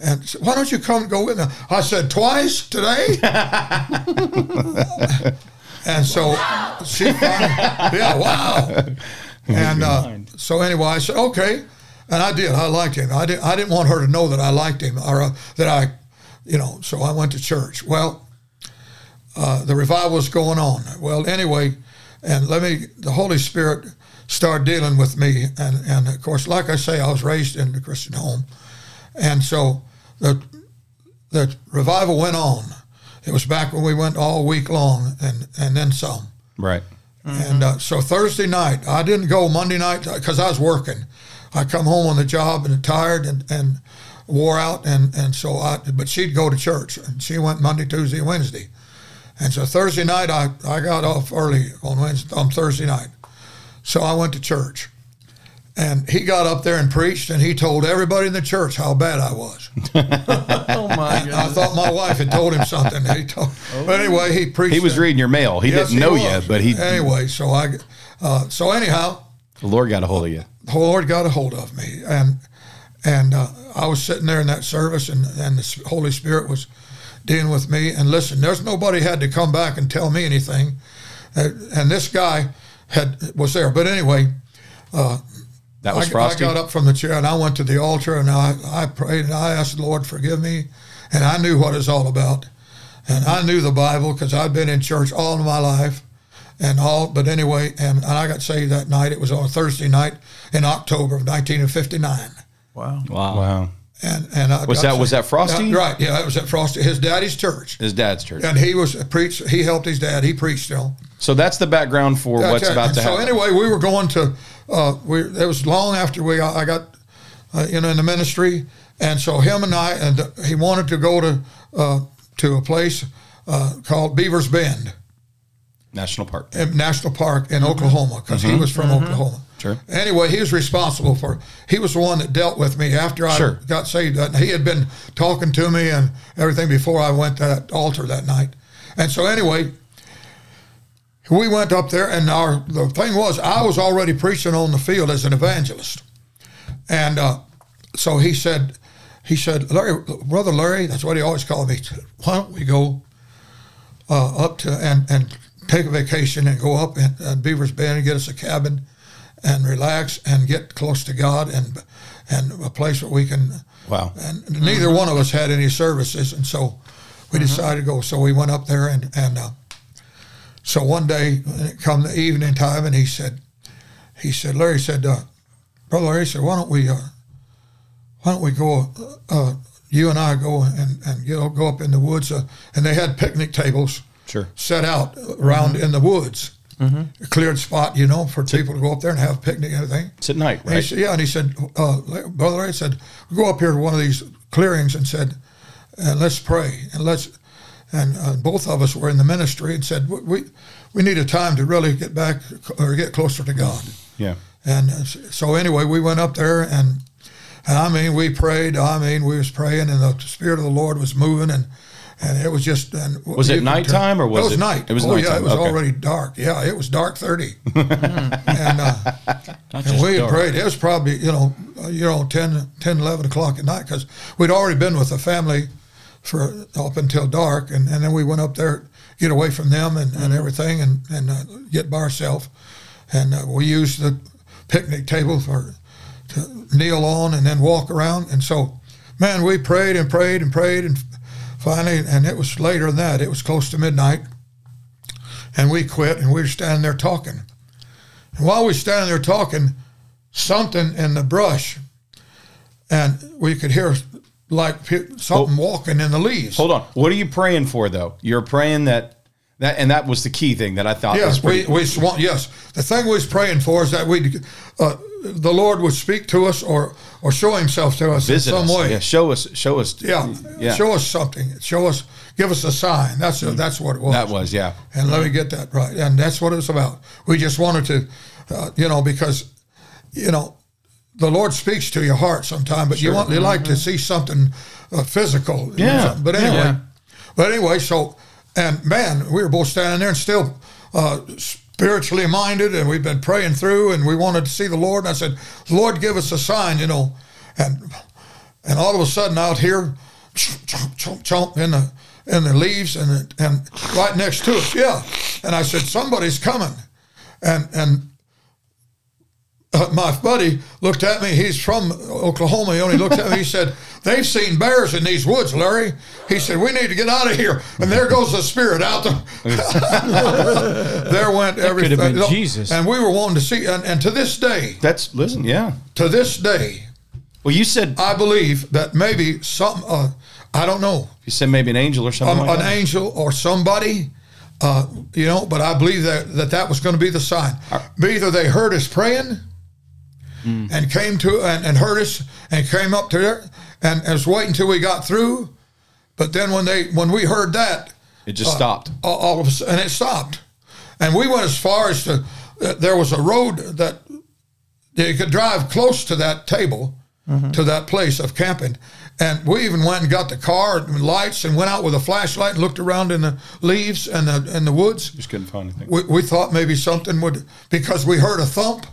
S5: And said, why don't you come and go with me? I said twice today. and so she finally, yeah, wow. And uh, so anyway, I said okay, and I did. I liked him. I didn't. I didn't want her to know that I liked him or uh, that I, you know. So I went to church. Well, uh, the revival was going on. Well, anyway, and let me. The Holy Spirit started dealing with me, and and of course, like I say, I was raised in a Christian home, and so the the revival went on. It was back when we went all week long, and and then some.
S1: Right.
S5: And uh, so Thursday night, I didn't go Monday night because I was working. I come home on the job and tired and, and wore out, and, and so I. But she'd go to church, and she went Monday, Tuesday, Wednesday, and so Thursday night I, I got off early on Wednesday on Thursday night, so I went to church, and he got up there and preached, and he told everybody in the church how bad I was.
S3: oh my
S5: I thought my wife had told him something. He told, but anyway, he preached.
S1: He was
S5: it.
S1: reading your mail. He
S5: Yes,
S1: didn't know
S5: was.
S1: you, but he
S5: anyway. So I, uh, so anyhow,
S1: the Lord got a hold of you.
S5: the Lord got a hold of me, and and uh, I was sitting there in that service, and and the Holy Spirit was dealing with me. And listen, there's nobody had to come back and tell me anything, uh, and this guy had was there. But anyway, uh,
S1: That was
S5: I, I got up from the chair and I went to the altar and I, I prayed and I asked the Lord forgive me, and I knew what it's all about, and I knew the Bible because I'd been in church all of my life, and all. But anyway, and, and I got saved that night. It was on a Thursday night in October of 1959.
S3: Wow.
S2: Wow.
S1: Wow.
S5: And and I
S1: Was that- was that Frosty?
S5: Right? Yeah, it was at Frosty, his daddy's church,
S1: His dad's church.
S5: and he was a preach. He helped his dad. He preached still.
S1: So that's the background for
S5: That's
S1: what's
S5: it.
S1: about
S5: And
S1: to
S5: so
S1: happen.
S5: So anyway, we were going to. Uh, we it was long after we I got uh, you know in the ministry, and so him and I and he wanted to go to uh, to a place uh, called Beaver's Bend
S1: National Park.
S5: in National Park in Oklahoma because he was from Oklahoma.
S1: Sure.
S5: Anyway, he was responsible for. He was the one that dealt with me after I
S1: Sure.
S5: got saved. And he had been talking to me and everything before I went to that altar that night. And so anyway, we went up there, and our the thing was I was already preaching on the field as an evangelist, and uh, so he said, he said, Larry, brother Larry, that's what he always called me. Why don't we go uh, up to and and take a vacation and go up in, in Beaver's Bend and get us a cabin and relax and get close to God and and a place where we can.
S1: Wow.
S5: And neither one of us had any services, and so we decided to go. So we went up there and and. Uh, so one day, come the evening time, and he said, he said, Larry said, uh, brother Larry said, why don't we, uh, why don't we go, uh, you and I go and and you know go up in the woods, uh, and they had picnic tables
S1: Sure.
S5: set out around in the woods, a cleared spot, you know, for people to go up there and have a picnic and everything.
S1: It's at night,
S5: And
S1: right?
S5: said, yeah, and he said, uh, Brother Larry said, go up here to one of these clearings and said, and let's pray and let's, and uh, both of us were in the ministry and said, we, we, we need a time to really get back or get closer to God.
S1: Yeah.
S5: And uh, so anyway, we went up there and, and I mean, we prayed. I mean, we was praying and the Spirit of the Lord was moving and, and it was just. And
S1: Was it nighttime or was
S5: it was
S1: it-
S5: night?
S1: it was
S5: oh yeah,
S1: nighttime,
S5: it was
S1: okay.
S5: already dark. Yeah, it was dark thirty. and uh, and we had prayed. It was probably, you know, uh, you know, 10, 10 11 o'clock at night because we'd already been with the family for up until dark. And, and then we went up there, get away from them and, and everything and, and uh, get by ourselves. And uh, we used the picnic table for to kneel on and then walk around. And so man, we prayed and prayed and prayed, and finally, and it was later than that. It was close to midnight, and we quit, and we were standing there talking. And while we were standing there talking, something in the brush, and we could hear like something walking in the leaves.
S1: Hold on. What are you praying for though? You're praying that that and that was the key thing that I thought was
S5: Yes, we, we swan, yes. The thing we was praying for is that we, uh, the Lord would speak to us or or show Himself to us
S1: visit
S5: in some
S1: us.
S5: way.
S1: Yeah, show us show us
S5: Yeah,
S1: yeah.
S5: show us something. Show us, give us a sign. That's that's what it was.
S1: that was, yeah.
S5: And let me get that right. And that's what it was about. We just wanted to, uh, you know, because, you know, the Lord speaks to your heart sometimes, but you want you like to see something uh, physical.
S1: Yeah,
S5: something. But anyway,
S3: yeah.
S5: but anyway, so and man, we were both standing there and still uh, spiritually minded, and we've been praying through, and we wanted to see the Lord. And I said, Lord, give us a sign, you know, and and all of a sudden out here, chomp, chomp, chomp, in the in the leaves and and right next to us, yeah. And I said, somebody's coming, and and uh, my buddy looked at me. He's from Oklahoma. He only looked at me. He said, "They've seen bears in these woods, Larry." He said, "We need to get out of here." And there goes the spirit out there. there went everything.
S2: been Jesus.
S5: And we were wanting to see. And, and to this day,
S1: That's listen, yeah.
S5: to this day,
S1: Well, you said
S5: I believe that maybe some. Uh, I don't know
S1: you said maybe an angel or something
S5: um,
S1: like
S5: an
S1: that.
S5: angel or somebody, uh, you know. But I believe that that, that was going to be the sign. Either they heard us praying Mm. and came to and, and heard us and came up to there and, and was waiting until we got through. But then when they when we heard that,
S1: It just uh, stopped.
S5: all, all of us, and it stopped. And we went as far as to uh, there was a road that you could drive close to that table, mm-hmm. to that place of camping. And we even went and got the car and lights and went out with a flashlight and looked around in the leaves and the in the woods.
S1: Just couldn't find anything.
S5: We, we thought maybe something would because we heard a thump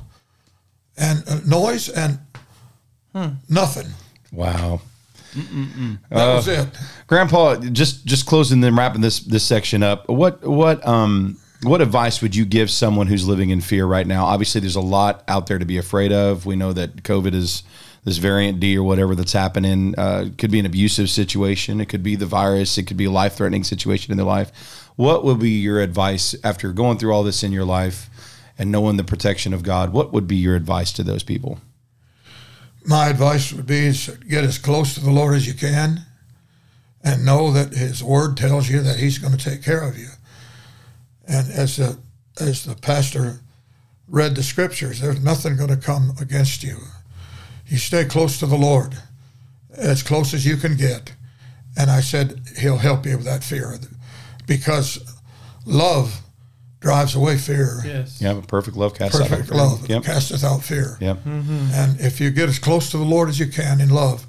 S5: and a noise and nothing.
S1: Wow.
S5: That was it.
S1: Grandpa, just just closing and wrapping this this section up. What what um what advice would you give someone who's living in fear right now? Obviously, there's a lot out there to be afraid of. We know that COVID is this variant D or whatever that's happening. Uh, could be an abusive situation. It could be the virus. It could be a life threatening situation in their life. What would be your advice after going through all this in your life and knowing the protection of God? What would be your advice to those people?
S5: my advice would be get as close to the Lord as you can and know that his word tells you that he's going to take care of you. And as the as the pastor read the scriptures, there's nothing going to come against you. You stay close to the Lord, as close as you can get. And I said he'll help you with that fear because love drives away fear.
S3: Yes.
S1: You have a perfect love cast out.
S5: Perfect
S1: all fear.
S5: love
S1: Yep.
S5: casteth out fear.
S1: Yep. Mm-hmm.
S5: And if you get as close to the Lord as you can in love,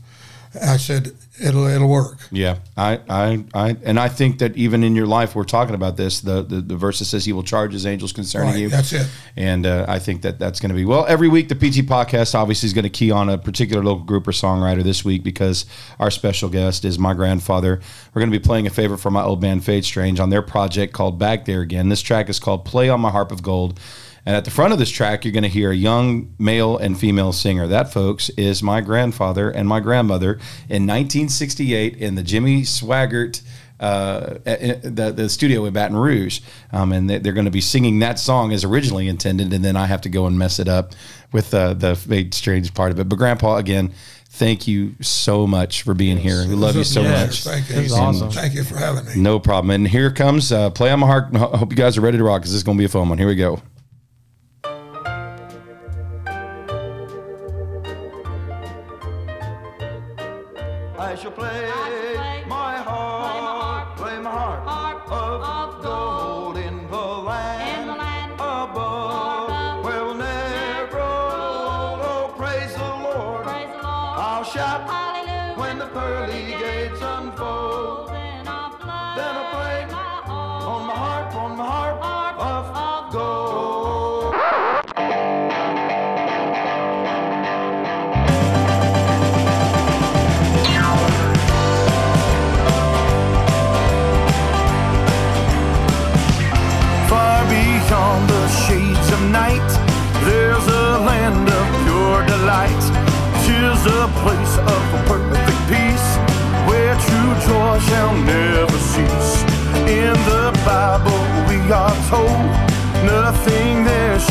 S5: I said it'll it'll work.
S1: Yeah, I, I, I, and I think that even in your life, we're talking about this. The the, the verse that says He will charge His angels concerning
S5: Right,
S1: you.
S5: that's it.
S1: And uh, I think that that's going to be well. Every week, the PT podcast obviously is going to key on a particular local group or songwriter this week because our special guest is my grandfather. We're going to be playing a favorite from my old band Fade Strange on their project called Back There Again. This track is called Play on My Harp of Gold. And at the front of this track, you're going to hear a young male and female singer. That, folks, is my grandfather and my grandmother in 1968 in the Jimmy Swaggart uh, the, the studio in Baton Rouge. Um, and they- they're going to be singing that song as originally intended. And then I have to go and mess it up with uh, the Fade Strange part of it. But, Grandpa, again, thank you so much for being here. We love you so
S3: Yes.
S1: much.
S5: Thank you.
S3: This is awesome.
S5: Thank you for having me.
S1: No problem. And here comes uh, Play on My Harp. I hope you guys are ready to rock because this is going to be a fun one. Here we go.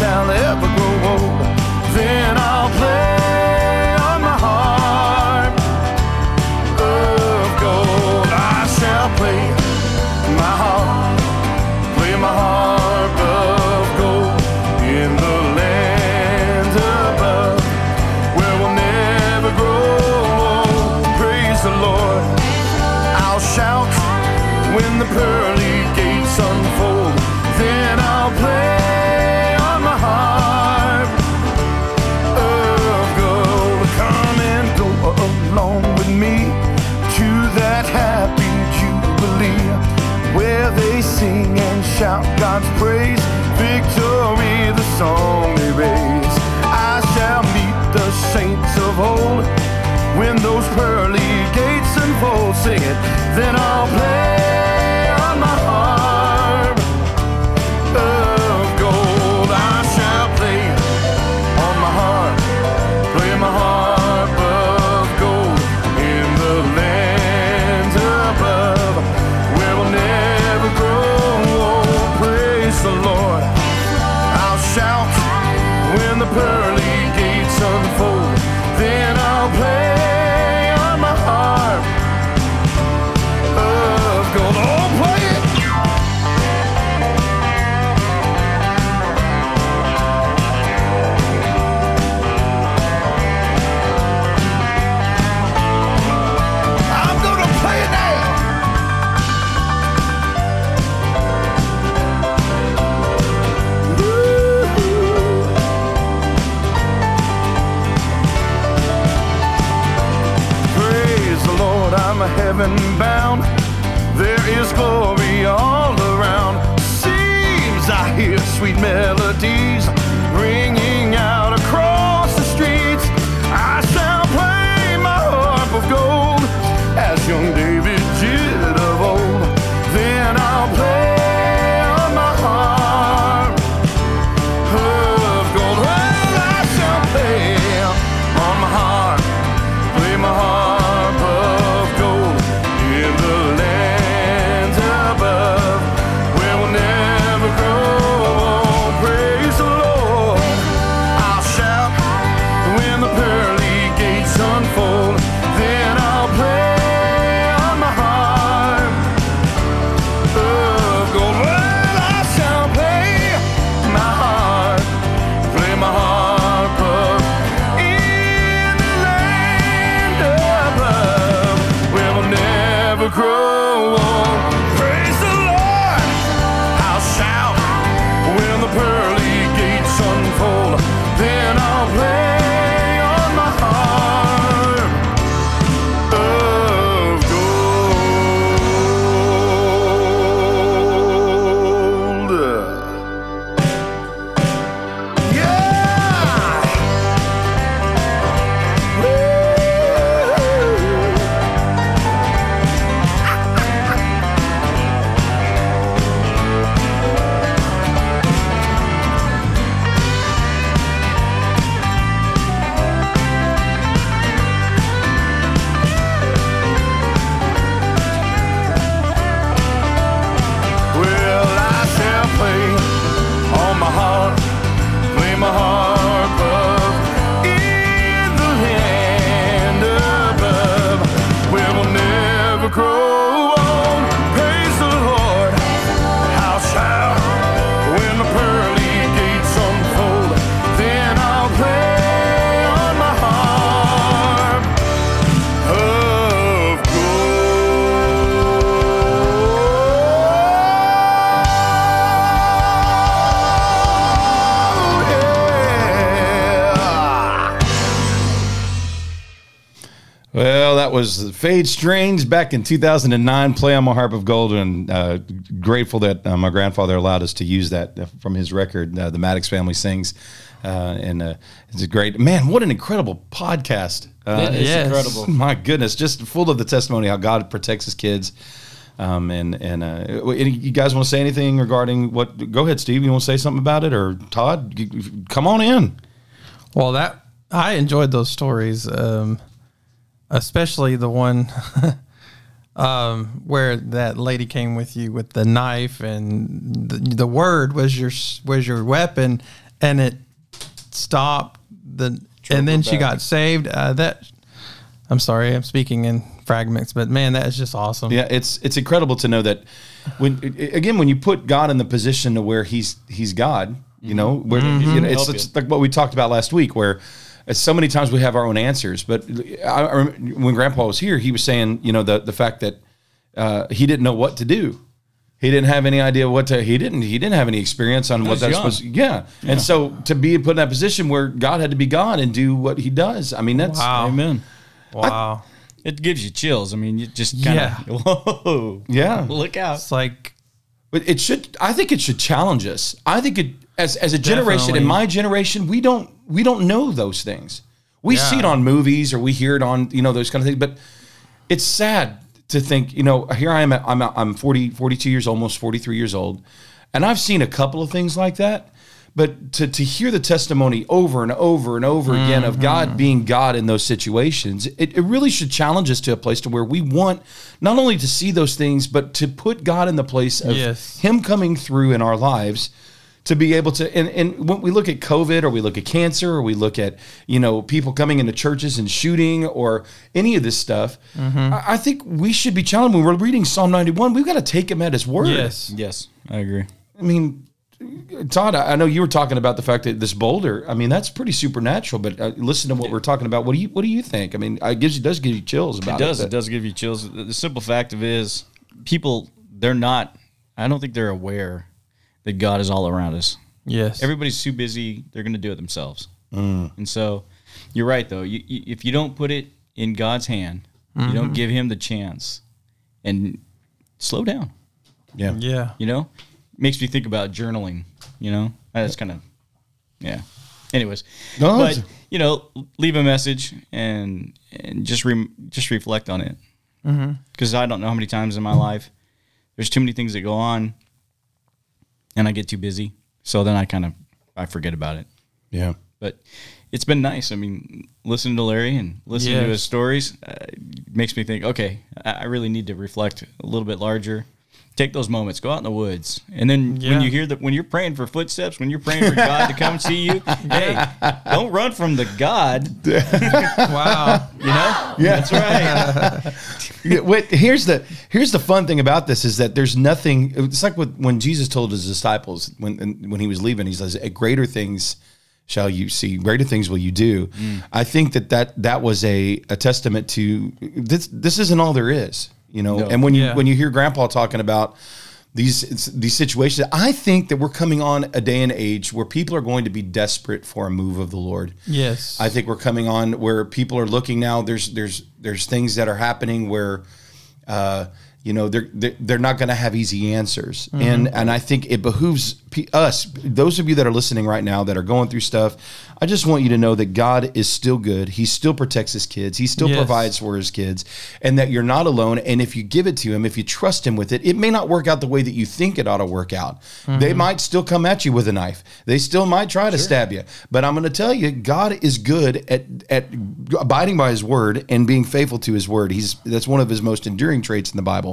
S6: town ever song they. I shall meet the saints of old when those pearly gates unfold. Sing it, then I'll play.
S1: Fade Strange back in 2009, play on my harp of gold, and uh, grateful that uh, my grandfather allowed us to use that uh, from his record, uh, The Maddux Family Sings. Uh, and uh, it's a great, man, what an incredible podcast.
S3: It's
S2: incredible.
S1: My goodness, just full of the testimony how God protects his kids. Um, and and uh, you guys want to say anything regarding what? Go ahead, Steve. You want to say something about it, or Todd? Come on in.
S3: Well, that I enjoyed those stories. Um, especially the one um, where that lady came with you with the knife and the, the, word was your was your weapon, and it stopped the. And then she got saved. Uh, that I'm sorry, I'm speaking in fragments, but man, that is just awesome.
S1: Yeah, it's it's incredible to know that when again when you put God in the position to where he's he's God, you know, where mm-hmm. you know, it's, it's like what we talked about last week, where so many times we have our own answers. But I, I when Grandpa was here, he was saying, you know, the the fact that uh, he didn't know what to do. He didn't have any idea what to. He didn't. He didn't have any experience on what
S2: was
S1: that's
S2: young.
S1: supposed. Yeah. and so to be put in that position where God had to be God and do what He does. I mean, that's
S3: Wow.
S2: Amen.
S3: Wow.
S2: It gives you chills. I mean, you just kind of
S3: Yeah.
S2: whoa,
S1: yeah.
S2: look out.
S3: it's like
S1: But it should. I think it should challenge us. I think it as as a generation in my generation, we don't we don't know those things. We
S3: Yeah.
S1: see it on movies or we hear it on you know those kind of things. But it's sad to think you know here I am. At, I'm I'm 40 42 years almost 43 years old, and I've seen a couple of things like that. But to, to hear the testimony over and over and over again of
S3: Mm-hmm.
S1: God being God in those situations, it, it really should challenge us to a place to where we want not only to see those things, but to put God in the place of
S3: Yes.
S1: him coming through in our lives to be able to and, and when we look at covid or we look at cancer or we look at you know people coming into churches and shooting or any of this stuff I, I think we should be challenged when we're reading psalm 91 we've got to take him at his word
S3: yes,
S2: Yes, I agree.
S1: i mean todd i I know you were talking about the fact that this boulder i mean that's pretty supernatural but uh, listen to what we're talking about what do you what do you think i mean it gives you does give you chills about
S2: It does.
S1: it,
S2: It does give you chills. The the simple fact of it is, people they're not. I don't think they're aware that God is all around us.
S3: yes.
S2: Everybody's too busy. They're going to do it themselves. Mm. And so, you're right though. You, you, if you don't put it in God's hand, you don't mm-hmm. give Him the chance, and slow down.
S1: yeah
S3: yeah.
S2: You know, makes me think about journaling. You know, that's kind of yeah. Anyways,
S1: No,
S2: but you know, leave a message and and just re- just reflect on it mm-hmm. because I don't know how many times in my life there's too many things that go on, and I get too busy, so then I kind of I forget about it.
S1: yeah
S2: But it's been nice. I mean, listening to Larry and listening to his stories uh, makes me think. Okay, I, I really need to reflect a little bit larger. Take those moments. Go out in the woods, and then
S3: Yeah.
S2: when you hear that, when you're praying for footsteps, when you're praying for God to come see you, hey, don't run from the God.
S3: Wow.
S2: You know,
S1: Yeah.
S2: that's right.
S1: Yeah, wait, here's the here's the fun thing about this is that there's nothing. It's like with, when Jesus told his disciples when when he was leaving, he says, "Greater things shall you see; greater things will you do." Mm. I think that that that was a, a testament to this. This isn't all there is, you know.
S2: No.
S1: And when you
S3: Yeah.
S1: when you hear Grandpa talking about these these situations, I think that we're coming on a day and age where people are going to be desperate for a move of the Lord.
S3: Yes.
S1: I think we're coming on where people are looking now. There's there's there's things that are happening where, uh, you know, they're they're, they're not going to have easy answers, and mm-hmm. and I think it behooves us, those of you that are listening right now that are going through stuff. I just want you to know that God is still good. He still protects his kids. He still
S3: Yes.
S1: provides for his kids, and that you're not alone. And if you give it to him, if you trust him with it, it may not work out the way that you think it ought to work out. They mm-hmm. might still come at you with a knife. They still might try to stab you. But I'm going to tell you, God is good at at abiding by His word and being faithful to His word. He's that's one of His most enduring traits in the Bible.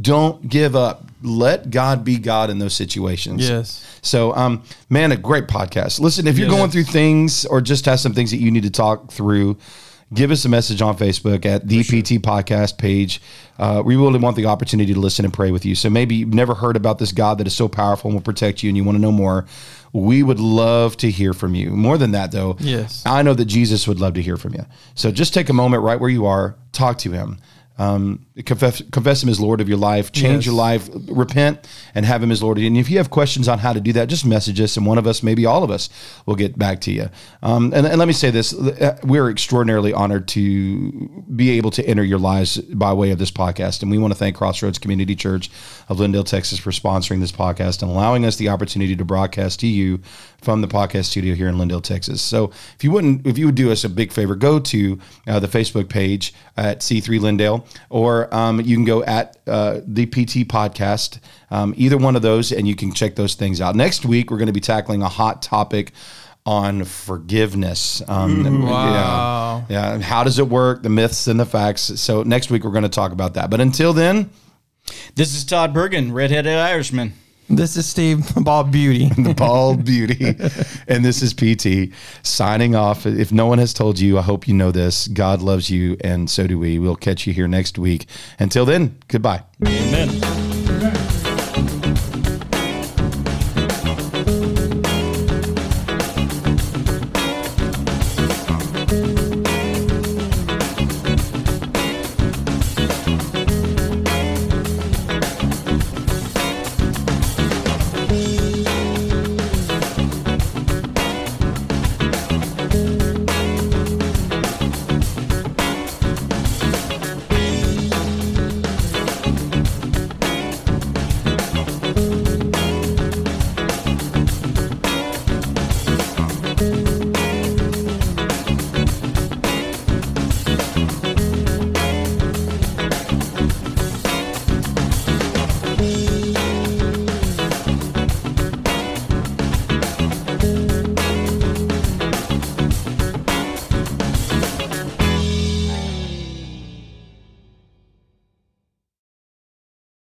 S1: Don't give up. Let God be God in those situations.
S3: Yes.
S1: So, um, man, a great podcast. Listen, if you're going through things or just have some things that you need to talk through, give us a message on Facebook at the PT Podcast page. Uh, we really want the opportunity to listen and pray with you. So maybe you've never heard about this God that is so powerful and will protect you, and you want to know more. We would love to hear from you. More than that, though,
S3: Yes.
S1: I know that Jesus would love to hear from you. So just take a moment right where you are, talk to him. Um, confess, confess him as Lord of your life, change
S3: Yes.
S1: your life, repent, and have him as Lord. And if you have questions on how to do that, just message us, and one of us, maybe all of us, will get back to you. Um, and, and let me say this: uh, we're extraordinarily honored to be able to enter your lives by way of this podcast, and we want to thank Crossroads Community Church of Lindale, Texas, for sponsoring this podcast and allowing us the opportunity to broadcast to you from the podcast studio here in Lindale, Texas. So, if you wouldn't, if you would do us a big favor, go to uh, the Facebook page at C3 Lindale, or um, you can go at uh, the PT Podcast, um, either one of those, and you can check those things out. Next week, we're going to be tackling a hot topic on forgiveness. Um,
S3: Wow.
S1: Yeah, yeah. How does it work? The myths and the facts. So next week we're going to talk about that. But until then,
S2: This is Todd Bergin, redheaded Irishman.
S3: This is Steve Bob Beauty.
S1: the bald beauty, and this is PT signing off. If no one has told you, I hope you know this. God loves you, and so do we. We'll catch you here next week. Until then, goodbye.
S2: Amen.